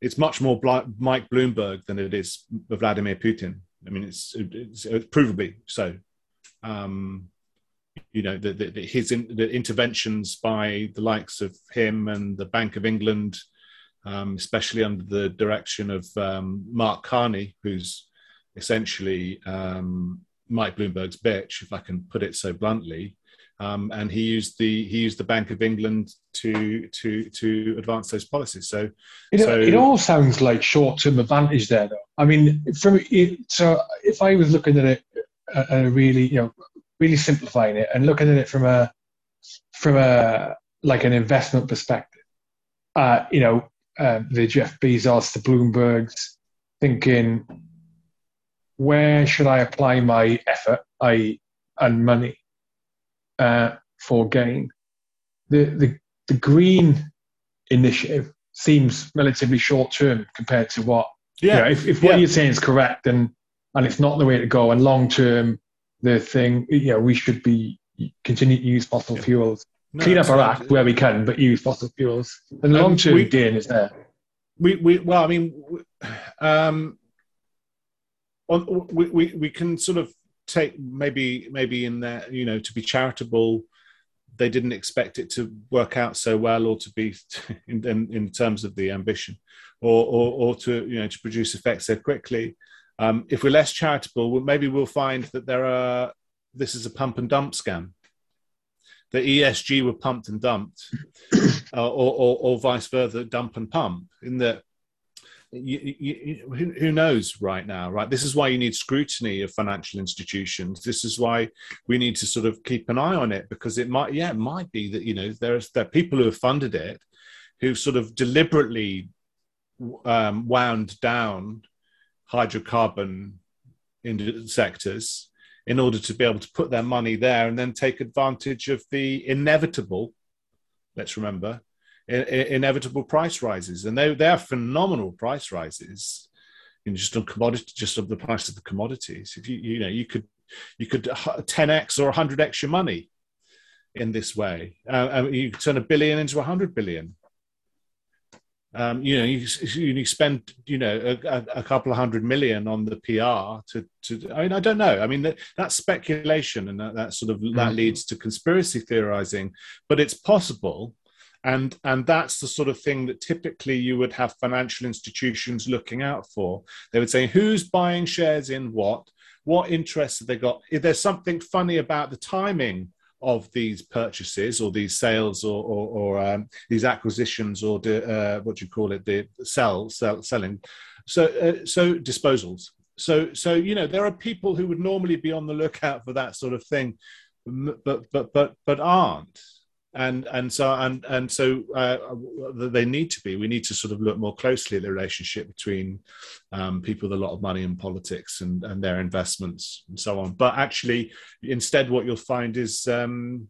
it's much more Mike Bloomberg than it is Vladimir Putin. I mean, it's, it's, it's provably so. Um, you know, the, the, his in, the interventions by the likes of him and the Bank of England, um, especially under the direction of um, Mark Carney, who's essentially um, Mike Bloomberg's bitch, if I can put it so bluntly. Um, and he used the he used the Bank of England to to to advance those policies. So, it, so, it all sounds like short term advantage there, though. I mean, from it, so if I was looking at it, really you know really simplifying it and looking at it from a from a like an investment perspective, uh, you know, uh, the Jeff Bezos, the Bloombergs, thinking where should I apply my effort, I and money uh, for gain? The, the the green initiative seems relatively short term compared to what. Yeah. You know, if, if what yeah. you're saying is correct and and it's not the way to go, and long term, the thing, you know, we should be continue to use fossil yeah. fuels, no, clean up our act where we can, but use fossil fuels. And the long term gain is there. We we well, I mean, um, we, we, we can sort of take maybe maybe in there you know to be charitable they didn't expect it to work out so well or to be in, in, in terms of the ambition or, or, or to you know to produce effects so quickly um, if we're less charitable maybe we'll find that there are this is a pump and dump scam the esg were pumped and dumped uh, or, or, or vice versa dump and pump in that you, you, who, who knows right now, right? This is why you need scrutiny of financial institutions. This is why we need to sort of keep an eye on it because it might, yeah, it might be that you know there's there are people who have funded it who sort of deliberately um, wound down hydrocarbon sectors in order to be able to put their money there and then take advantage of the inevitable. Let's remember inevitable price rises, and they they are phenomenal price rises. Know, just on commodity, just of the price of the commodities. If you you know you could you could 10x or 100x your money in this way. Uh, you turn a billion into a hundred billion. Um, you know, you, you spend, you know, a, a, couple of hundred million on the PR to, to, I mean, I don't know. I mean, that, that's speculation and that, that sort of, mm-hmm. that leads to conspiracy theorizing, but it's possible and and that's the sort of thing that typically you would have financial institutions looking out for they would say who's buying shares in what what interests have they got if there's something funny about the timing of these purchases or these sales or, or, or um, these acquisitions or uh, what you call it the sell, sell selling. So uh, so disposals. So so you know there are people who would normally be on the lookout for that sort of thing but but but but aren't and and so and and so uh, they need to be. We need to sort of look more closely at the relationship between um, people with a lot of money in politics and and their investments and so on. But actually, instead, what you'll find is um,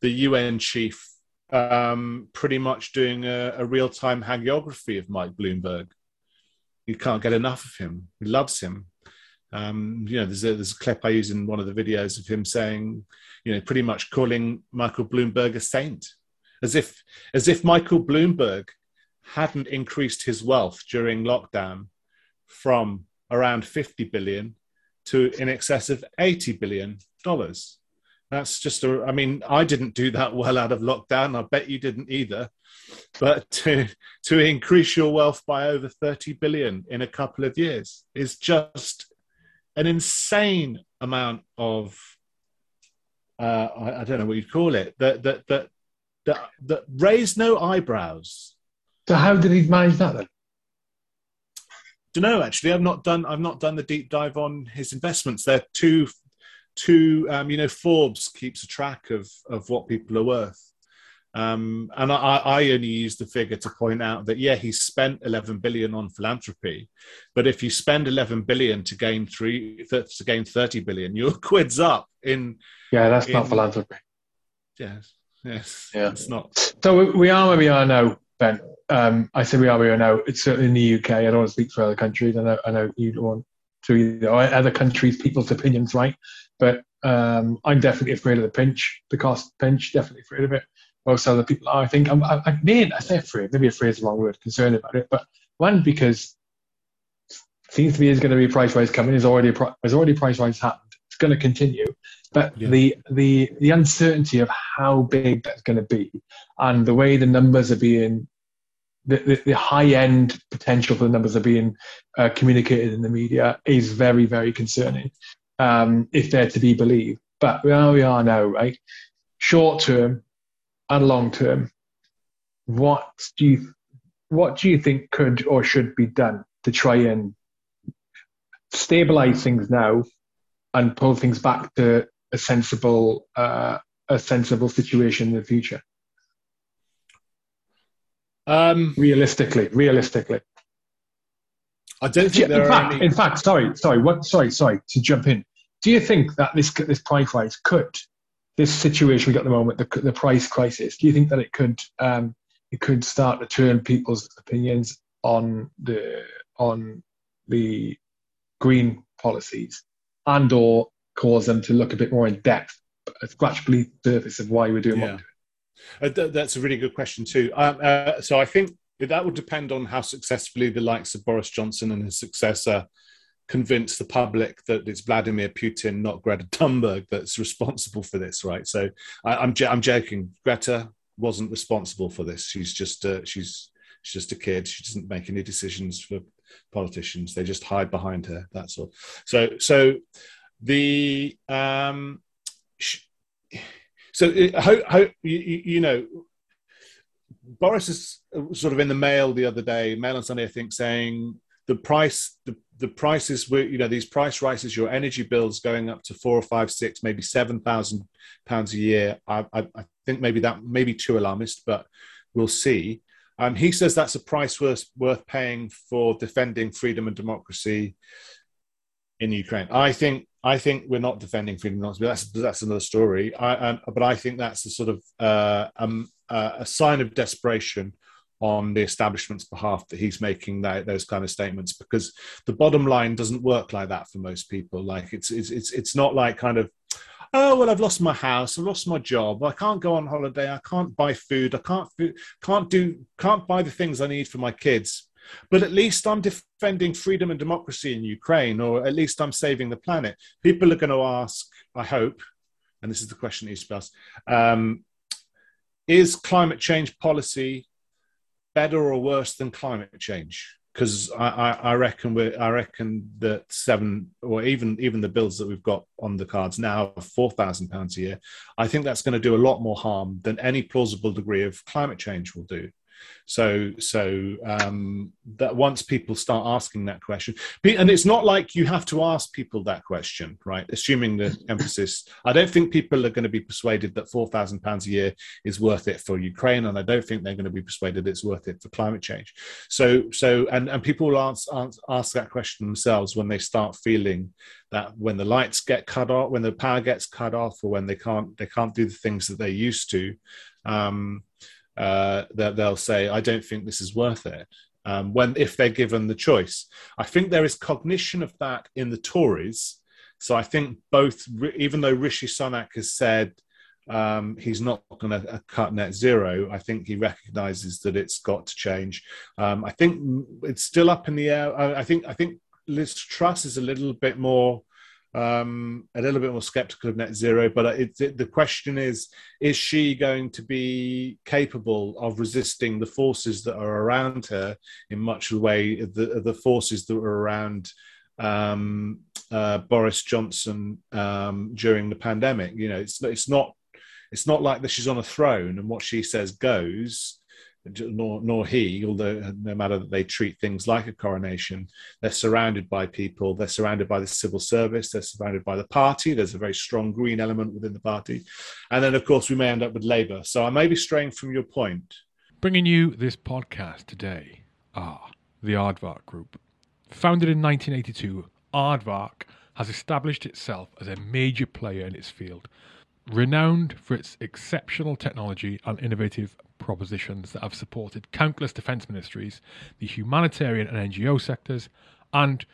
the UN chief um, pretty much doing a, a real time hagiography of Mike Bloomberg. You can't get enough of him. He loves him. Um, you know, there's a, there's a clip I use in one of the videos of him saying, you know, pretty much calling Michael Bloomberg a saint, as if as if Michael Bloomberg hadn't increased his wealth during lockdown from around 50 billion to in excess of 80 billion dollars. That's just a, I mean, I didn't do that well out of lockdown. I bet you didn't either. But to, to increase your wealth by over 30 billion in a couple of years is just an insane amount of uh, I, I, don't know what you'd call it that that that that, that raised no eyebrows. So how did he manage that then? Don't know actually. I've not done I've not done the deep dive on his investments. They're too too um, you know Forbes keeps a track of of what people are worth. Um, and I, I, only use the figure to point out that yeah, he spent 11 billion on philanthropy, but if you spend 11 billion to gain three to gain 30 billion, you're quids up in. Yeah, that's in, not philanthropy. Yes, yes, yeah, it's not. So we are where we are now, Ben. Um, I say we are, where we are now. It's certainly in the UK. I don't want to speak for other countries. I know, I know you don't want to either. Other countries, people's opinions, right? But um, I'm definitely afraid of the pinch, the cost pinch. Definitely afraid of it. Most other people are. I think I'm. I, I mean, I say afraid. Maybe afraid is the wrong word. Concerned about it, but one because seems to be is going to be a price rise coming. There's already a there's already price rise happened. It's going to continue, but yeah. the the the uncertainty of how big that's going to be and the way the numbers are being the, the, the, high end potential for the numbers are being uh, communicated in the media is very, very concerning um, if they're to be believed. But where we are now, right? Short term and long term, what do you what do you think could or should be done to try and stabilize things now and pull things back to a sensible uh, a sensible situation in the future? Um, realistically, realistically. I don't think in fact, any... in fact, sorry, sorry, what, sorry, sorry to jump in. Do you think that this this price rise could, this situation we got at the moment, the, the price crisis, do you think that it could um, it could start to turn people's opinions on the on the green policies and or cause them to look a bit more in depth, scratch beneath the surface of why we're doing yeah. what we're doing? Uh, th- that's a really good question too. Um, uh, so I think that would depend on how successfully the likes of Boris Johnson and his successor convince the public that it's Vladimir Putin, not Greta Thunberg, that's responsible for this, right? So I, am I'm, I'm joking. Greta wasn't responsible for this. She's just uh, she's she's just a kid. She doesn't make any decisions for politicians. They just hide behind her. That's all. So so the um. So, uh, how, how you, you, know, Boris is uh, sort of in the mail the other day, Mail on Sunday, I think, saying the price, the, the prices were, you know, these price rises, your energy bills going up to four or five, six, maybe seven thousand pounds a year. I, I, I, think maybe that may be too alarmist, but we'll see. Um, he says that's a price worth worth paying for defending freedom and democracy in Ukraine. I think I think we're not defending freedom of democracy. That's that's another story. I, um, but I think that's a sort of uh, um, uh, a sign of desperation on the establishment's behalf that he's making that, those kind of statements because the bottom line doesn't work like that for most people. Like it's it's it's it's not like kind of oh well i've lost my house i've lost my job i can't go on holiday i can't buy food i can't can't do can't buy the things i need for my kids but at least I'm defending freedom and democracy in Ukraine, or at least I'm saving the planet. People are going to ask, I hope, and this is the question you asked, um, is climate change policy better or worse than climate change? Because I, I, I, reckon we I reckon that seven or even even the bills that we've got on the cards now four thousand pounds a year, I think that's going to do a lot more harm than any plausible degree of climate change will do. So, so um, that once people start asking that question, and it's not like you have to ask people that question, right? Assuming the emphasis, I don't think people are going to be persuaded that four thousand pounds a year is worth it for Ukraine, and I don't think they're going to be persuaded it's worth it for climate change. So, so, and and people will ask, ask that question themselves when they start feeling that when the lights get cut off, when the power gets cut off, or when they can't they can't do the things that they used to. Um, uh, that they'll say, "I don't think this is worth it." Um, when if they're given the choice, I think there is cognition of that in the Tories. So I think both, even though Rishi Sunak has said um, he's not going to uh, cut net zero. I think he recognises that it's got to change. Um, I think it's still up in the air. I think I think Liz Truss is a little bit more um, a little bit more skeptical of net zero. But it, it, the question is: Is she going to be capable of resisting the forces that are around her in much of the way the, the forces that were around um, uh, Boris Johnson um, during the pandemic? You know, it's it's not it's not like that she's on a throne and what she says goes nor nor he, although uh, no matter that they treat things like a coronation, they're surrounded by people, they're surrounded by the civil service, they're surrounded by the party. There's a very strong green element within the party. And then, of course, we may end up with Labour. So I may be straying from your point. Bringing you this podcast today are the Aardvark Group. Founded in 1982, Aardvark has established itself as a major player in its field, renowned for its exceptional technology and innovative propositions that have supported countless defence ministries, the humanitarian and NGO sectors, and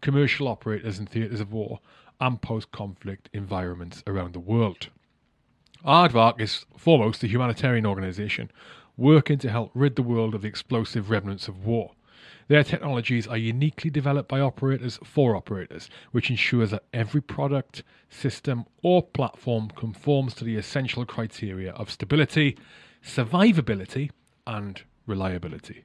commercial operators in theatres of war and post conflict environments around the world. Aardvark is foremost a humanitarian organisation working to help rid the world of the explosive remnants of war. Their technologies are uniquely developed by operators for operators, which ensures that every product, system, or platform conforms to the essential criteria of stability, survivability, and reliability.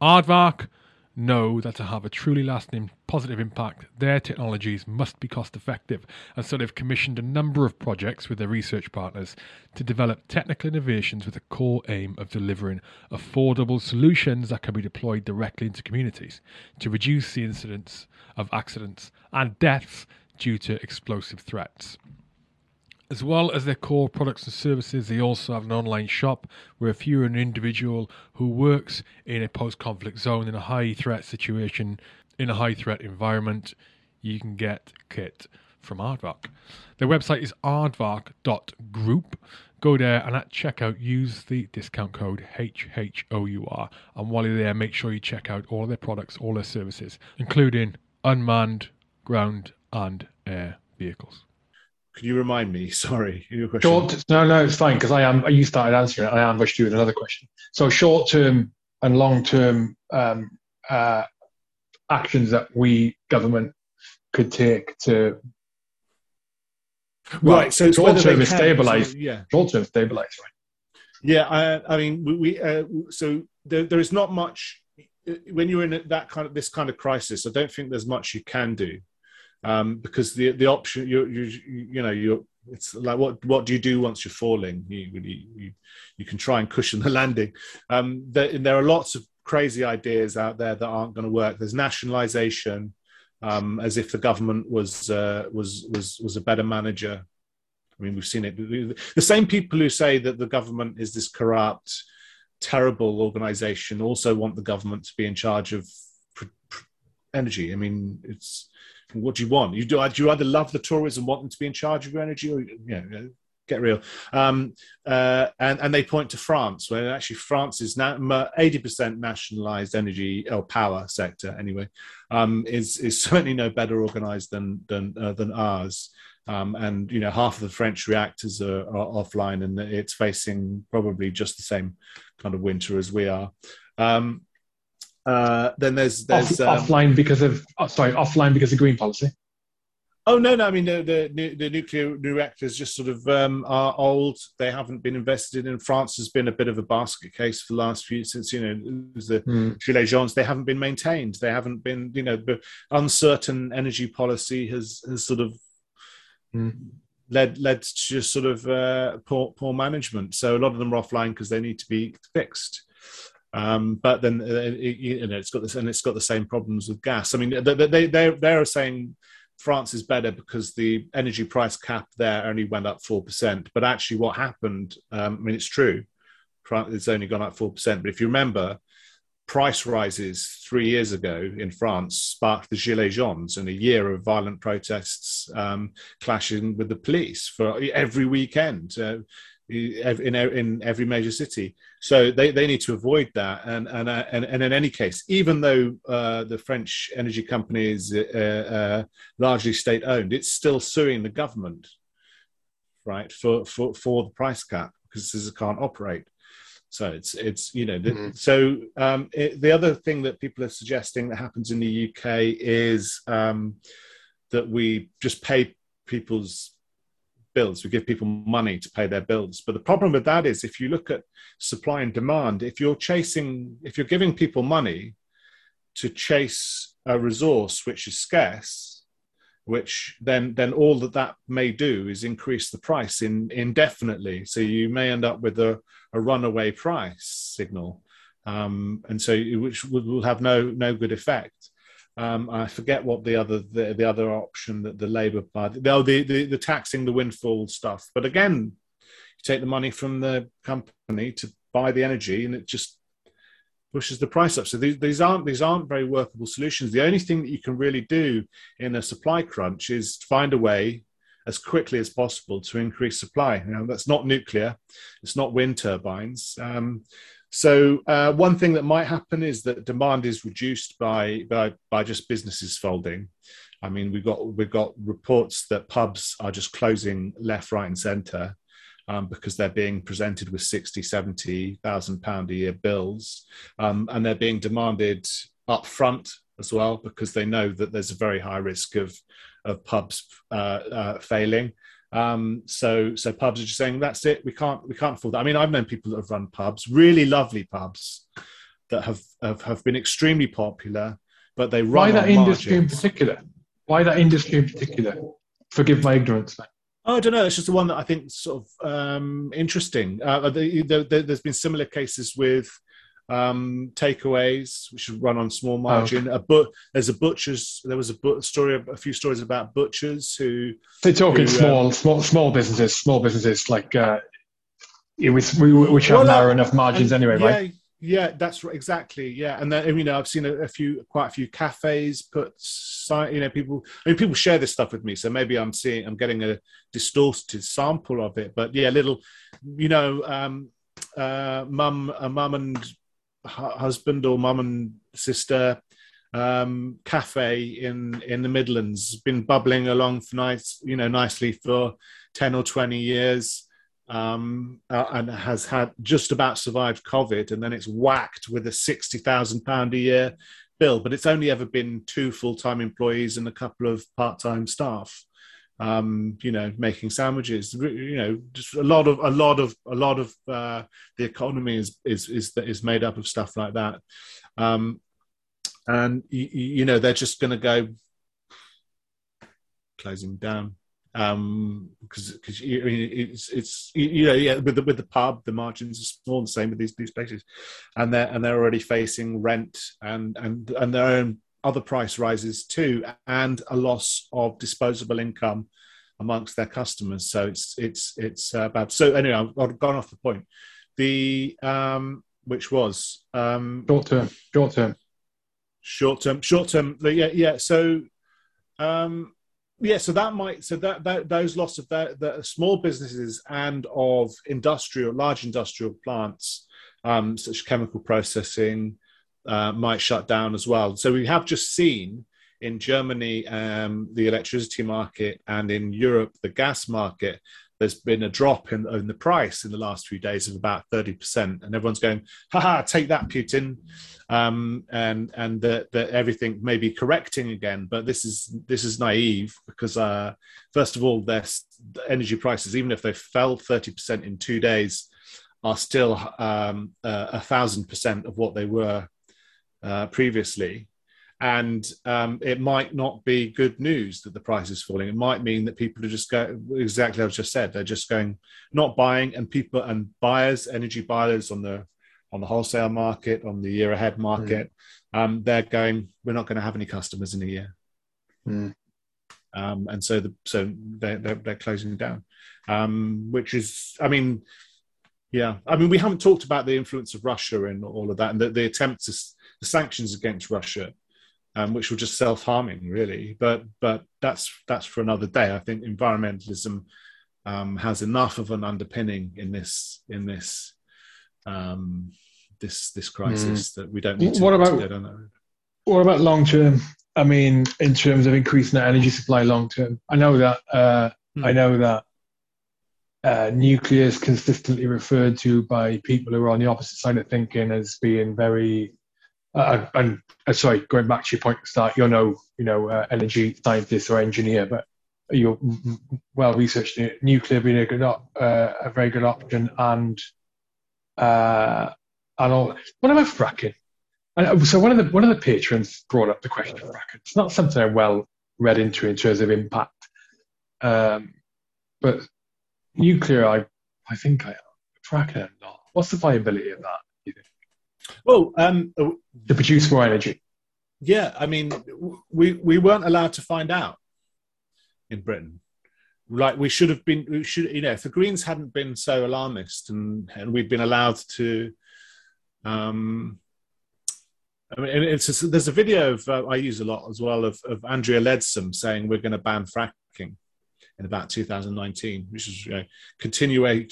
Aardvark know that to have a truly lasting positive impact, their technologies must be cost effective. And so they've commissioned a number of projects with their research partners to develop technical innovations with a core aim of delivering affordable solutions that can be deployed directly into communities to reduce the incidence of accidents and deaths due to explosive threats. As well as their core products and services, they also have an online shop where if you're an individual who works in a post conflict zone in a high threat situation, in a high threat environment, you can get kit from Aardvark. Their website is aardvark.group. Go there and at checkout use the discount code HHOUR. And while you're there, make sure you check out all their products, all their services, including unmanned ground and air vehicles. Could you remind me? Sorry, your question. Short, no, no, it's fine because I am. You started answering it. I ambushed you with another question. So, short term and long term um, uh, actions that we government could take to well, right. So short term is stabilize. So, yeah. Short term stabilize. Right. Yeah. I, I mean, we, we uh, so there, there is not much when you're in that kind of this kind of crisis. I don't think there's much you can do um, because the the option you you you know you it's like what what do you do once you're falling? You you you, can try and cushion the landing. Um, there, there are lots of crazy ideas out there that aren't going to work. There's nationalisation, um, as if the government was uh, was was was a better manager. I mean, we've seen it. The same people who say that the government is this corrupt, terrible organisation also want the government to be in charge of energy. I mean, it's what do you want? You do, do you either love the Tories and want them to be in charge of your energy, or you know, get real? Um, uh, and and they point to France, where actually France is now eighty percent nationalised energy or power sector anyway, um, is is certainly no better organised than than uh, than ours. Um, and you know half of the French reactors are, are, offline, and it's facing probably just the same kind of winter as we are. Um, uh, then there's there's Off, um, offline because of oh, sorry offline because of green policy. Oh no, no. I mean the the, the nuclear reactors just sort of um, are old. They haven't been invested in. France has been a bit of a basket case for the last few since you know it was the mm. gilets jaunes. They haven't been maintained. They haven't been you know the uncertain energy policy has has sort of. Mm. Led led to just sort of uh, poor poor management. So a lot of them are offline because they need to be fixed. Um, but then uh, it, you know it's got this and it's got the same problems with gas. I mean, they they they they're saying France is better because the energy price cap there only went up four percent. But actually, what happened? Um, I mean, it's true. It's only gone up four percent. But if you remember, price rises three years ago in France sparked the Gilets jaunes and a year of violent protests um, clashing with the police for every weekend. Uh, in in every major city. So they, they need to avoid that. And and uh, and, and in any case, even though uh, the French energy company is uh, uh, largely state owned, it's still suing the government, right, for for for the price cap because this can't operate. So it's it's you know mm-hmm. so um, it, the other thing that people are suggesting that happens in the UK is um, that we just pay people's bills. We give people money to pay their bills. But the problem with that is if you look at supply and demand, if you're chasing, if you're giving people money to chase a resource which is scarce, which then then all that that may do is increase the price in, indefinitely. So you may end up with a, a runaway price signal, um, and so which will have no no good effect. Um, I forget what the other the, the other option that the Labour Party, the, the the taxing the windfall stuff. But again, you take the money from the company to buy the energy, and it just pushes the price up. So these, these aren't these aren't very workable solutions. The only thing that you can really do in a supply crunch is find a way as quickly as possible to increase supply. You know, that's not nuclear, it's not wind turbines. Um, so uh, one thing that might happen is that demand is reduced by, by by just businesses folding. I mean, we've got we've got reports that pubs are just closing left, right, and centre um, because they're being presented with 60, 70,000 pound a year bills, um, and they're being demanded up front as well because they know that there's a very high risk of of pubs uh, uh, failing. Um, so so pubs are just saying that's it. We can't we can't afford that. I mean, I've known people that have run pubs, really lovely pubs, that have have, have been extremely popular, but they run. Why that industry in particular? Why that industry in particular? Forgive my ignorance. Oh, I don't know. It's just the one that I think sort of um, interesting. Uh, the, the, the, there's been similar cases with um, takeaways, which run on small margin. Oh, okay. A but there's a butcher's. There was a but- story, a few stories about butchers who. They're talking who, small, um, small, small businesses, small businesses like uh, it was, we, which have well, narrow enough margins anyway, yeah, right? Yeah, that's right, exactly. Yeah, and then you know I've seen a, a, few, quite a few cafes put, you know, people. I mean, people share this stuff with me, so maybe I'm seeing, I'm getting a distorted sample of it. But yeah, little, you know, um, uh, mum, a mum and husband or mum and sister um, cafe in in the Midlands, been bubbling along for nice, you know, nicely for ten or twenty years um, uh, and has had just about survived COVID, and then it's whacked with a sixty thousand pound a year bill. But it's only ever been two full time employees and a couple of part time staff. Um, you know, making sandwiches. You know, just a lot of a lot of a lot of uh, the economy is is is is made up of stuff like that. Um, and you, you know, they're just going to go closing down um because because I mean, it's it's you know yeah with the with the pub the margins are small the same with these these places and they're and they're already facing rent and and and their own other price rises too and a loss of disposable income amongst their customers. So it's it's it's uh, bad. So anyway I've gone off the point. The um which was um short term short term. Short term short term yeah yeah so um yeah so that might so that, that those loss of that the small businesses and of industrial large industrial plants um, such chemical processing uh, might shut down as well so we have just seen in germany um, the electricity market and in europe the gas market there's been a drop in, in the price in the last few days of about 30%. And everyone's going, haha, take that, Putin. Um, and and that, that everything may be correcting again. But this is this is naive because, uh, first of all, their energy prices, even if they fell 30% in two days, are still um, uh, a thousand percent of what they were uh, previously and um, it might not be good news that the price is falling. It might mean that people are just going exactly as I just said. They're just going not buying, and people and buyers, energy buyers on the on the wholesale market, on the year ahead market, mm. um, they're going. We're not going to have any customers in a year, mm. um, and so the so they're they're, they're closing down, um, which is, I mean. Yeah, I mean, we haven't talked about the influence of Russia and all of that, and the, the attempts, the sanctions against Russia um, which were just self-harming, really. But but that's that's for another day. I think environmentalism um, has enough of an underpinning in this in this um, this this crisis mm. that we don't need to, what about, to go down that road. What about long term? I mean, in terms of increasing the energy supply long term, I know that uh, mm. I know that uh, nuclear is consistently referred to by people who are on the opposite side of thinking as being very uh, and uh, sorry, going back to your point start, you're no, you know, uh, energy scientist or engineer, but you're well researched nuclear being a good, op- uh, a very good option, and uh, and all. What about fracking? And uh, so one of the one of the patrons brought up the question of fracking. It's not something I well read into in terms of impact, um, but nuclear, I I think I. Fracking, I'm not. What's the viability of that? Well, um, to produce more energy. Yeah, I mean, we we weren't allowed to find out in Britain. Like we should have been. We should, you know, if the Greens hadn't been so alarmist and and we'd been allowed to. Um, I mean, it's a, there's a video of uh, I use a lot as well of, of Andrea Leadsom saying we're going to ban fracking in about 2019, which is you know, continuing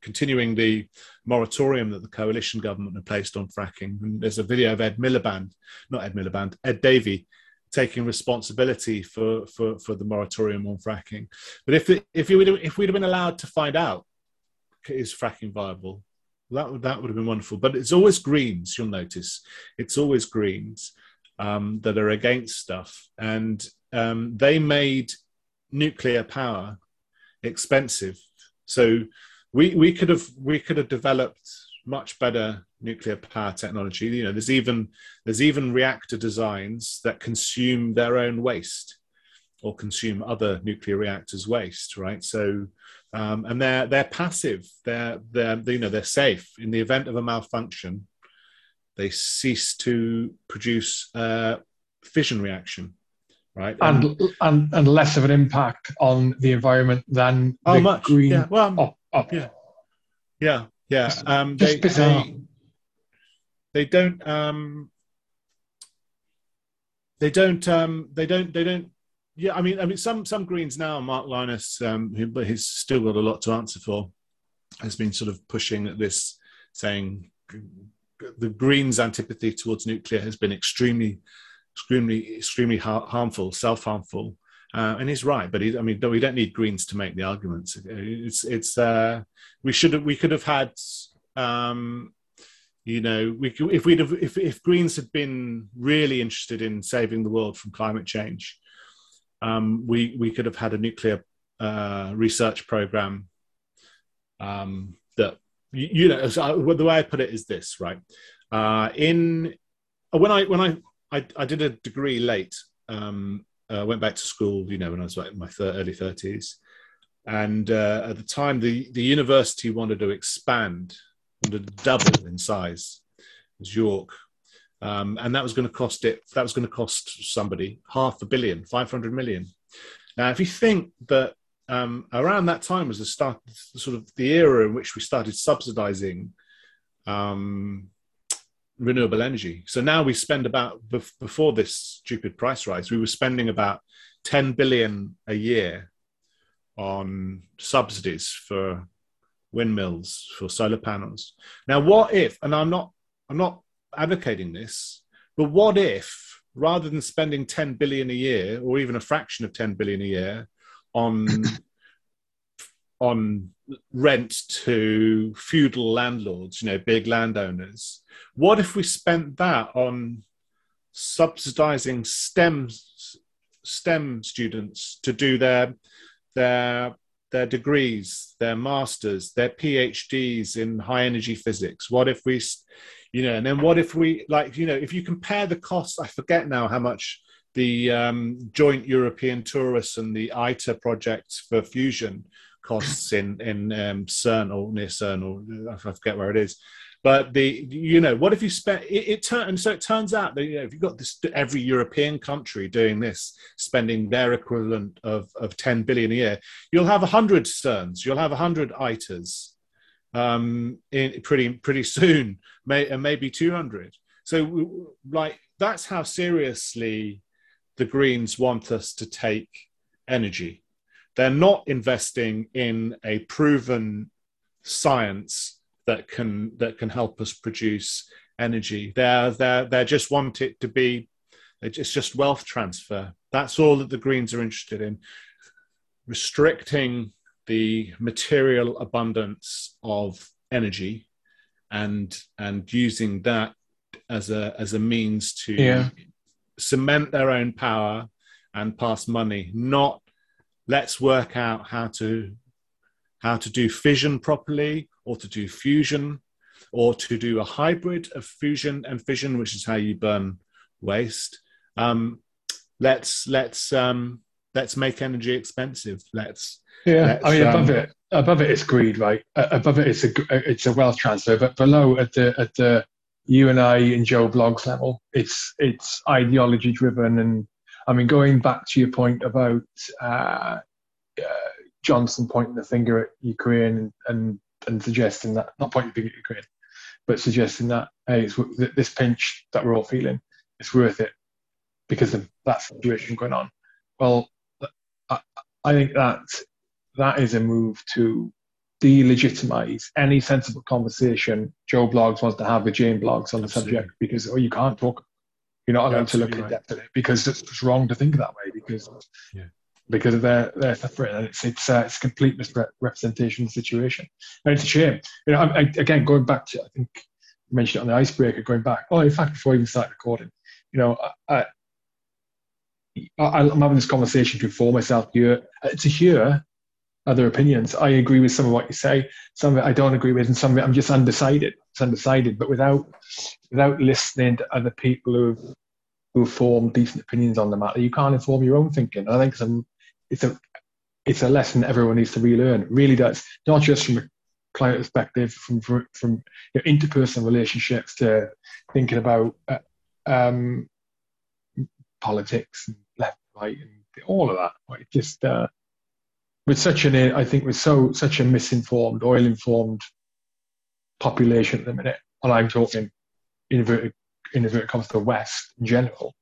continuing the moratorium that the coalition government had placed on fracking. And there's a video of Ed Miliband, not Ed Miliband, Ed Davey, taking responsibility for for for the moratorium on fracking. But if if we if we'd have been allowed to find out is fracking viable, that would that would have been wonderful. But it's always Greens. You'll notice it's always Greens um, that are against stuff, and um, they made nuclear power expensive. So we we could have we could have developed much better nuclear power technology. You know, there's even there's even reactor designs that consume their own waste or consume other nuclear reactors' waste, right? So, um, and they're they're passive. They're they're you know they're safe in the event of a malfunction. They cease to produce fission reaction right? And, and and less of an impact on the environment than oh, the much. green. Yeah. Well, oh, oh. yeah, yeah, yeah. Just- Um, they, bizarre. they they don't um, they don't um, they don't they don't. Yeah, I mean, I mean, some some Greens now, Mark Lynas, um, who, but he's still got a lot to answer for, has been sort of pushing at this, saying the Greens' antipathy towards nuclear has been extremely extremely extremely har- harmful, self harmful. Uh, and he's right, but he, I mean, we don't need Greens to make the arguments. It's it's uh, we should have, we could have had, um, you know, we could, if we'd have if if Greens had been really interested in saving the world from climate change, um, we we could have had a nuclear uh, research program um, that you, you know. So I, the way I put it is this, right? Uh, in when I when I I, I did a degree late. Um, uh, went back to school, you know, when I was like in my thir- early thirties, and uh, at the time, the the university wanted to expand, wanted to double in size. It was York, um, and that was going to cost it. That was going to cost somebody half a billion, five hundred million. Now, if you think that um, around that time was the start, sort of the era in which we started subsidizing um, renewable energy. So now we spend about before this stupid price rise, we were spending about 10 billion a year on subsidies for windmills, for solar panels. Now, what if? And I'm not, I'm not advocating this, but what if, rather than spending 10 billion a year, or even a fraction of 10 billion a year, on on rent to feudal landlords, you know, big landowners. What if we spent that on subsidizing STEM STEM students to do their their their degrees, their masters, their PhDs in high energy physics? What if we, you know, and then what if we like, you know, if you compare the costs, I forget now how much the um, joint European Torus and the ITER projects for fusion costs in in um, CERN or near CERN or I forget where it is. But the you know what if you spend it, it turn and so it turns out that you know if you've got this every European country doing this spending their equivalent of of 10 billion a year you'll have 100 CERNs you'll have 100 ITERs um in pretty pretty soon may and maybe 200 so like that's how seriously the Greens want us to take energy they're not investing in a proven science that can that can help us produce energy. They're they they just want it to be it's just wealth transfer. That's all that the Greens are interested in. Restricting the material abundance of energy and and using that as a as a means to Yeah. cement their own power and pass money, not let's work out how to how to do fission properly or to do fusion or to do a hybrid of fusion and fission which is how you burn waste um, let's let's um, let's make energy expensive let's Yeah, Let's, I mean, above um, it, above it's greed, right? Uh, above it, it's a it's a wealth transfer, but below, at the at the you and I and Joe Bloggs level, it's it's ideology driven, and I mean, going back to your point about uh, uh, Johnson pointing the finger at Ukraine and, and and suggesting that not pointing the finger at Ukraine, but suggesting that hey, it's, this pinch that we're all feeling, it's worth it because of that situation going on. Well, I, I think that that is a move to delegitimize any sensible conversation Joe Bloggs wants to have with Jane Bloggs on the subject because oh you can't talk you're not allowed to look in depth at it because it's wrong to think that way because yeah. because they're they're separate and it's it's uh, it's complete misrepresentation of the situation. And it's a shame. You know I, I, again going back to I think you mentioned it on the icebreaker going back. Oh in fact before I even started recording you know I, I I'm having this conversation to inform myself here. To hear other opinions. I agree with some of what you say. Some of it I don't agree with, and some of it I'm just undecided. It's undecided. But without without listening to other people who who form decent opinions on the matter, you can't inform your own thinking. I think some it's a it's a lesson everyone needs to relearn. It really does, not just from a client perspective, from from, from interpersonal relationships to thinking about uh, um, politics and left, right, and all of that. Like just uh, with such an, I think, with so such a misinformed, oil-informed population at the minute, and I'm talking inverted inverted comes to the West in general,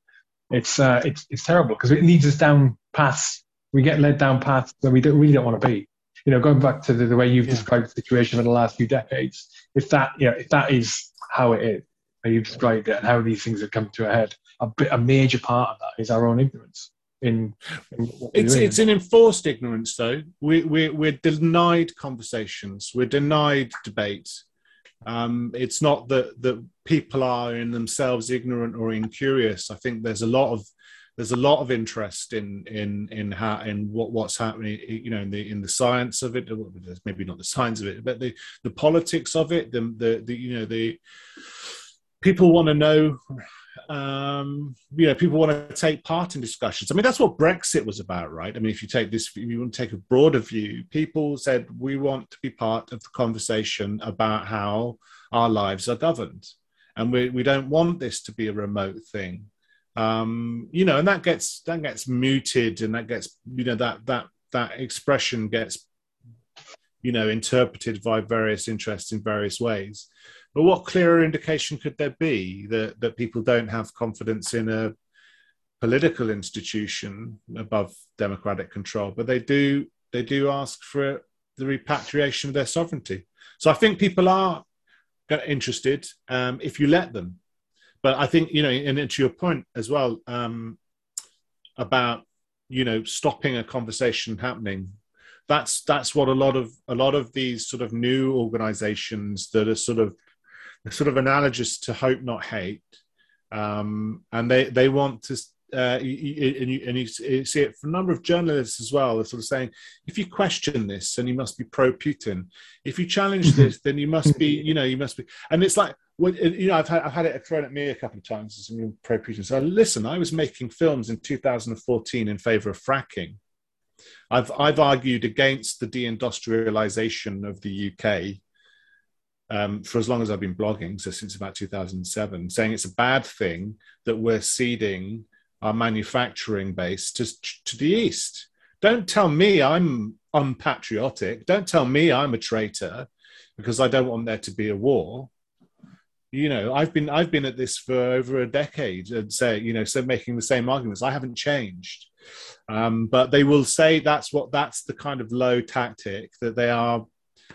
it's uh, it's it's terrible because it leads us down paths. We get led down paths where we don't really don't want to be. You know, going back to the, the way you've yeah. described the situation in the last few decades, if that you know if that is how it is, how you've described it, and how these things have come to a head, a, bit, a major part of that is our own ignorance in, in it's it's an enforced ignorance though. We, we we're denied conversations. We're denied debate um, it's not that that people are in themselves ignorant or incurious. I think there's a lot of there's a lot of interest in in in how in what what's happening you know in the in the science of it. Maybe not the science of it but the the politics of it the the, the you know the people want to know um, you know, people want to take part in discussions. I mean, that's what Brexit was about, right? I mean, if you take this, if you want to take a broader view, people said we want to be part of the conversation about how our lives are governed, and we we don't want this to be a remote thing. Um, you know, and that gets that gets muted, and that gets you know that that that expression gets you know interpreted by various interests in various ways. But what clearer indication could there be that, that people don't have confidence in a political institution above democratic control, but they do they do ask for the repatriation of their sovereignty. So I think people are interested um, if you let them. But I think you know, and to your point as well um, about you know stopping a conversation happening. That's that's what a lot of a lot of these sort of new organisations that are sort of sort of analogous to hope not hate um, and they they want to uh, and, you, and you see it from a number of journalists as well. They're sort of saying, if you question this, then you must be pro Putin. If you challenge this, then you must be, you know, you must be. And it's like, you know, I've had, I've had it thrown at me a couple of times as pro Putin. So listen, I was making films in 2014 in favor of fracking. I've I've argued against the deindustrialization of the UK um, for as long as I've been blogging, so since about 2007, saying it's a bad thing that we're ceding our manufacturing base to, to the East. Don't tell me I'm unpatriotic. Don't tell me I'm a traitor because I don't want there to be a war. You know, I've been I've been at this for over a decade and say, you know, so making the same arguments. I haven't changed. Um, but they will say that's what that's the kind of low tactic that they are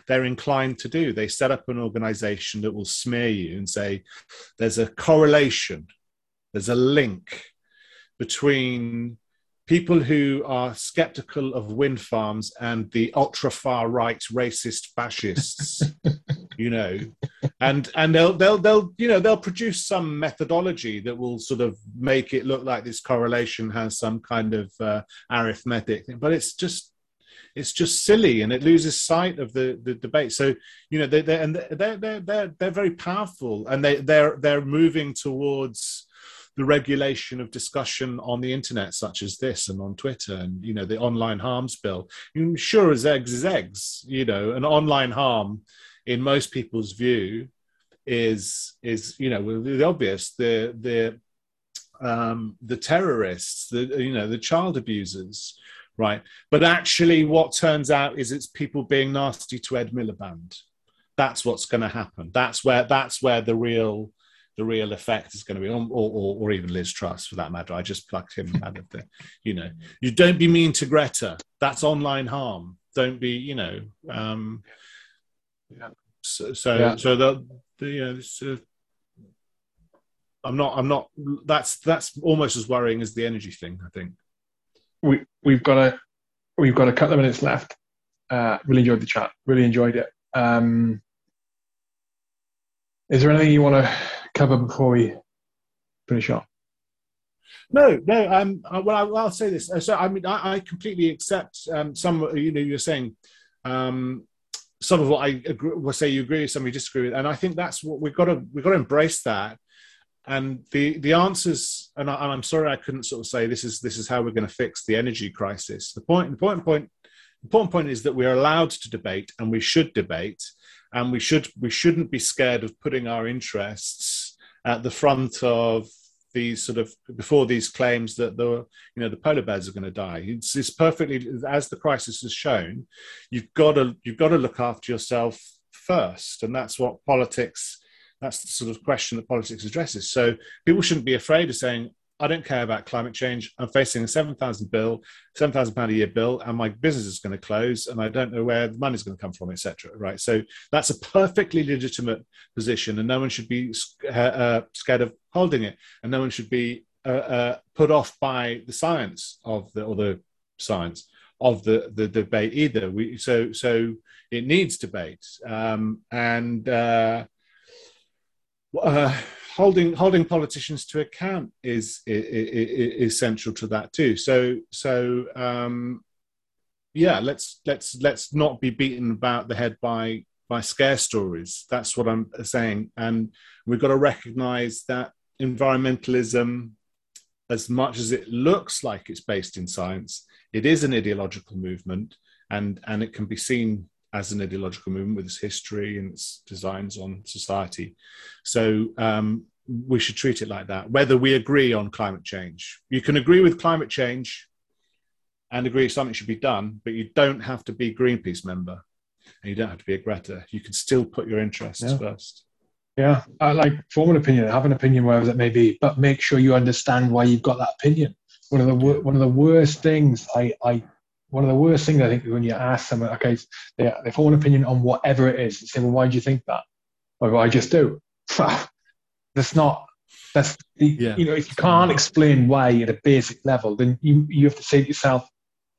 they're inclined to do. They set up an organization that will smear you and say there's a correlation, there's a link between people who are skeptical of wind farms and the ultra far right racist fascists you know and and they'll they'll they'll you know they'll produce some methodology that will sort of make it look like this correlation has some kind of uh, arithmetic thing but it's just it's just silly and it loses sight of the, the debate. So you know they they and they're they're they're they're very powerful and they they're they're moving towards the regulation of discussion on the internet, such as this and on Twitter, and you know the online harms bill. Sure as eggs is eggs. You know, an online harm, in most people's view, is is you know the obvious the the um, the terrorists, the you know the child abusers, right? But actually, what turns out is it's people being nasty to Ed Miliband. That's what's going to happen. That's where that's where the real the real effect is going to be, or, or, or even Liz Truss for that matter. I just plucked him out of the, you know, you don't be mean to Greta. That's online harm. Don't be, you know, um, Yeah. so so, Yeah. so the, the you know, this, uh, I'm not, I'm not. That's that's almost as worrying as the energy thing. I think. We we've got a we've got a couple of minutes left. Uh, really enjoyed the chat. Really enjoyed it. Um, is there anything you want to cover before we finish up? No, no. Um, uh, well, I, I'll say this. Uh, So, I mean, I, I completely accept um, some. You know, you're saying um, some of what I agree, will say you agree with, some you disagree with, and I think that's what we've got to we've got to embrace that. And the the answers, and, I, I'm sorry I couldn't sort of say this is this is how we're going to fix the energy crisis. The point, the point, point, important point is that we're allowed to debate, and we should debate, and we should we shouldn't be scared of putting our interests at the front of these sort of before these claims that the you know the polar bears are going to die. It's, it's perfectly as the crisis has shown. You've got to you've got to look after yourself first, and that's what politics. That's the sort of question that politics addresses. So people shouldn't be afraid of saying, "I don't care about climate change. I'm facing a seven thousand bill, seven thousand pound a year bill, and my business is going to close, and I don't know where the money's going to come from, etc." Right. So that's a perfectly legitimate position, and no one should be uh, uh, scared of holding it, and no one should be uh, uh, put off by the science of the or the science of the the debate either. We so so it needs debate, um, and uh, uh, holding holding politicians to account is, is is central to that too. So so um, yeah, let's let's let's not be beaten about the head by by scare stories. That's what I'm saying, and we've got to recognise that environmentalism, as much as it looks like it's based in science, it is an ideological movement, and and it can be seen as an ideological movement with its history and its designs on society. So um, we should treat it like that. Whether we agree on climate change, you can agree with climate change and agree something should be done, but you don't have to be Greenpeace member and you don't have to be a Greta. You can still put your interests Yeah. first. Yeah, I like form an opinion, have an opinion, wherever it may be, but make sure you understand why you've got that opinion. One of the one of the worst things I, I one of the worst things I think is when you ask someone, okay, they, they form an opinion on whatever it is, and say, well, why do you think that? Well, I just do. that's not. That's the, Yeah. you know, if you can't explain why at a basic level, then you you have to say to yourself,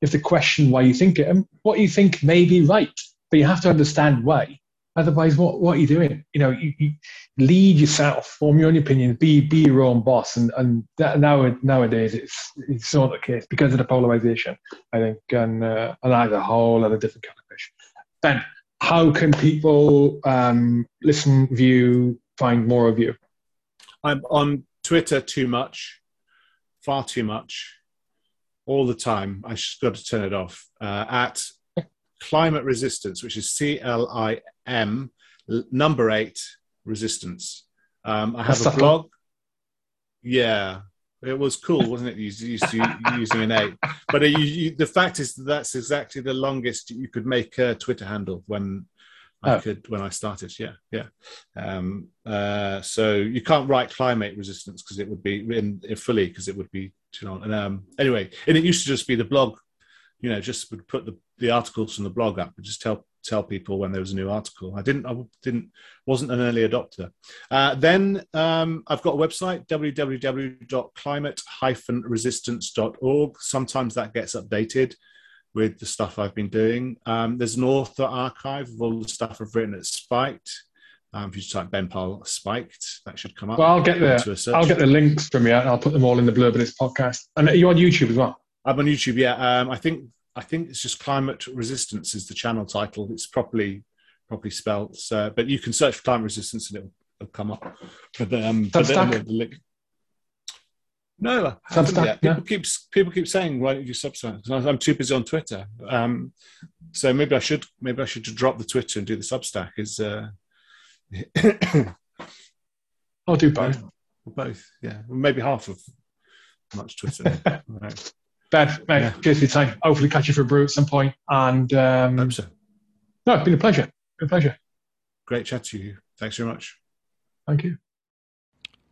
you have to question why you think it, and what you think may be right, but you have to understand why. Otherwise, what what are you doing? You know, you, you lead yourself, form your own opinion, be be your own boss, and and that now nowadays it's it's not the case because of the polarization. I think, and uh, and that's a whole other different kind of fish. Ben, how can people um, listen, view, find more of you? I'm on Twitter too much, far too much, all the time. I just got to turn it off. Uh, at Climate Resistance, which is C L I M number eight Resistance. Um, I have That's a blog. Yeah, it was cool, wasn't it? Used, used to, using an eight, but uh, you, you, the fact is that that's exactly the longest you could make a Twitter handle when I Oh. could when I started. Yeah, yeah. Um, uh, so you can't write climate resistance because it would be in fully because it would be too long. And um, anyway, and it used to just be the blog. You know, just would put the, the articles from the blog app and just tell tell people when there was a new article. I didn't I didn't wasn't an early adopter. Uh, then um, I've got a website www.climate-resistance.org. Sometimes that gets updated with the stuff I've been doing. Um, there's an author archive of all the stuff I've written at Spiked. Um, if you just type Ben Pile Spiked, that should come up. Well, I'll get the into a search. I'll get the links from you, and I'll put them all in the blurb of this podcast. And are you on YouTube as well? I'm on YouTube. Yeah, um, I think I think it's just climate resistance is the channel title. It's properly properly spelled. So, but you can search for climate resistance and it'll, it'll come up. But um, but Substack? the, the link. No, Substack, no? People keep people keep saying why don't you Substack? I'm too busy on Twitter. Um, so maybe I should maybe I should just drop the Twitter and do the Substack. Is uh, I'll do both. both? Yeah, maybe half of much Twitter. right. Ben, mate, Yeah. cheers for your time. Hopefully, catch you for a brew at some point. And um, Hope so. no, it's been a pleasure. Been a pleasure. Great chat to you. Thanks very much. Thank you.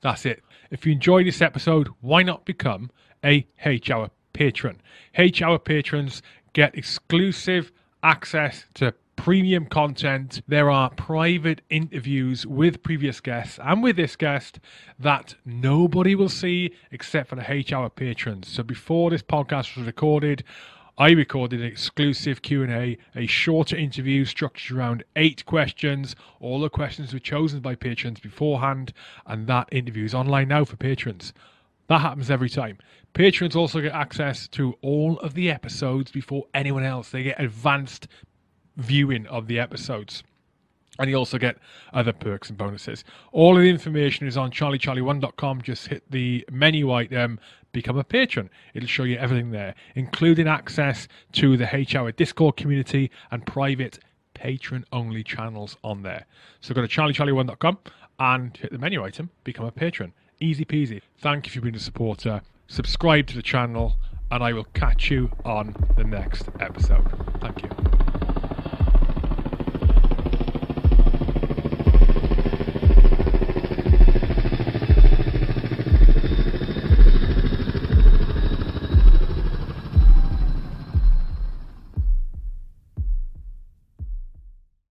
That's it. If you enjoyed this episode, why not become a H Hour patron? H Hour patrons get exclusive access to premium content. There are private interviews with previous guests and with this guest that nobody will see except for the H Hour patrons. So before this podcast was recorded, I recorded an exclusive Q&A, a shorter interview structured around eight questions. All the questions were chosen by patrons beforehand, and that interview is online now for patrons. That happens every time. Patrons also get access to all of the episodes before anyone else. They get advanced viewing of the episodes. And you also get other perks and bonuses. All of the information is on charliecharlie1.com. Just hit the menu item, become a patron. It'll show you everything there, including access to the H Hour Discord community and private patron only channels on there. So go to charliecharlie1.com and hit the menu item, become a patron. Easy peasy. Thank you for being a supporter. Subscribe to the channel, and I will catch you on the next episode. Thank you.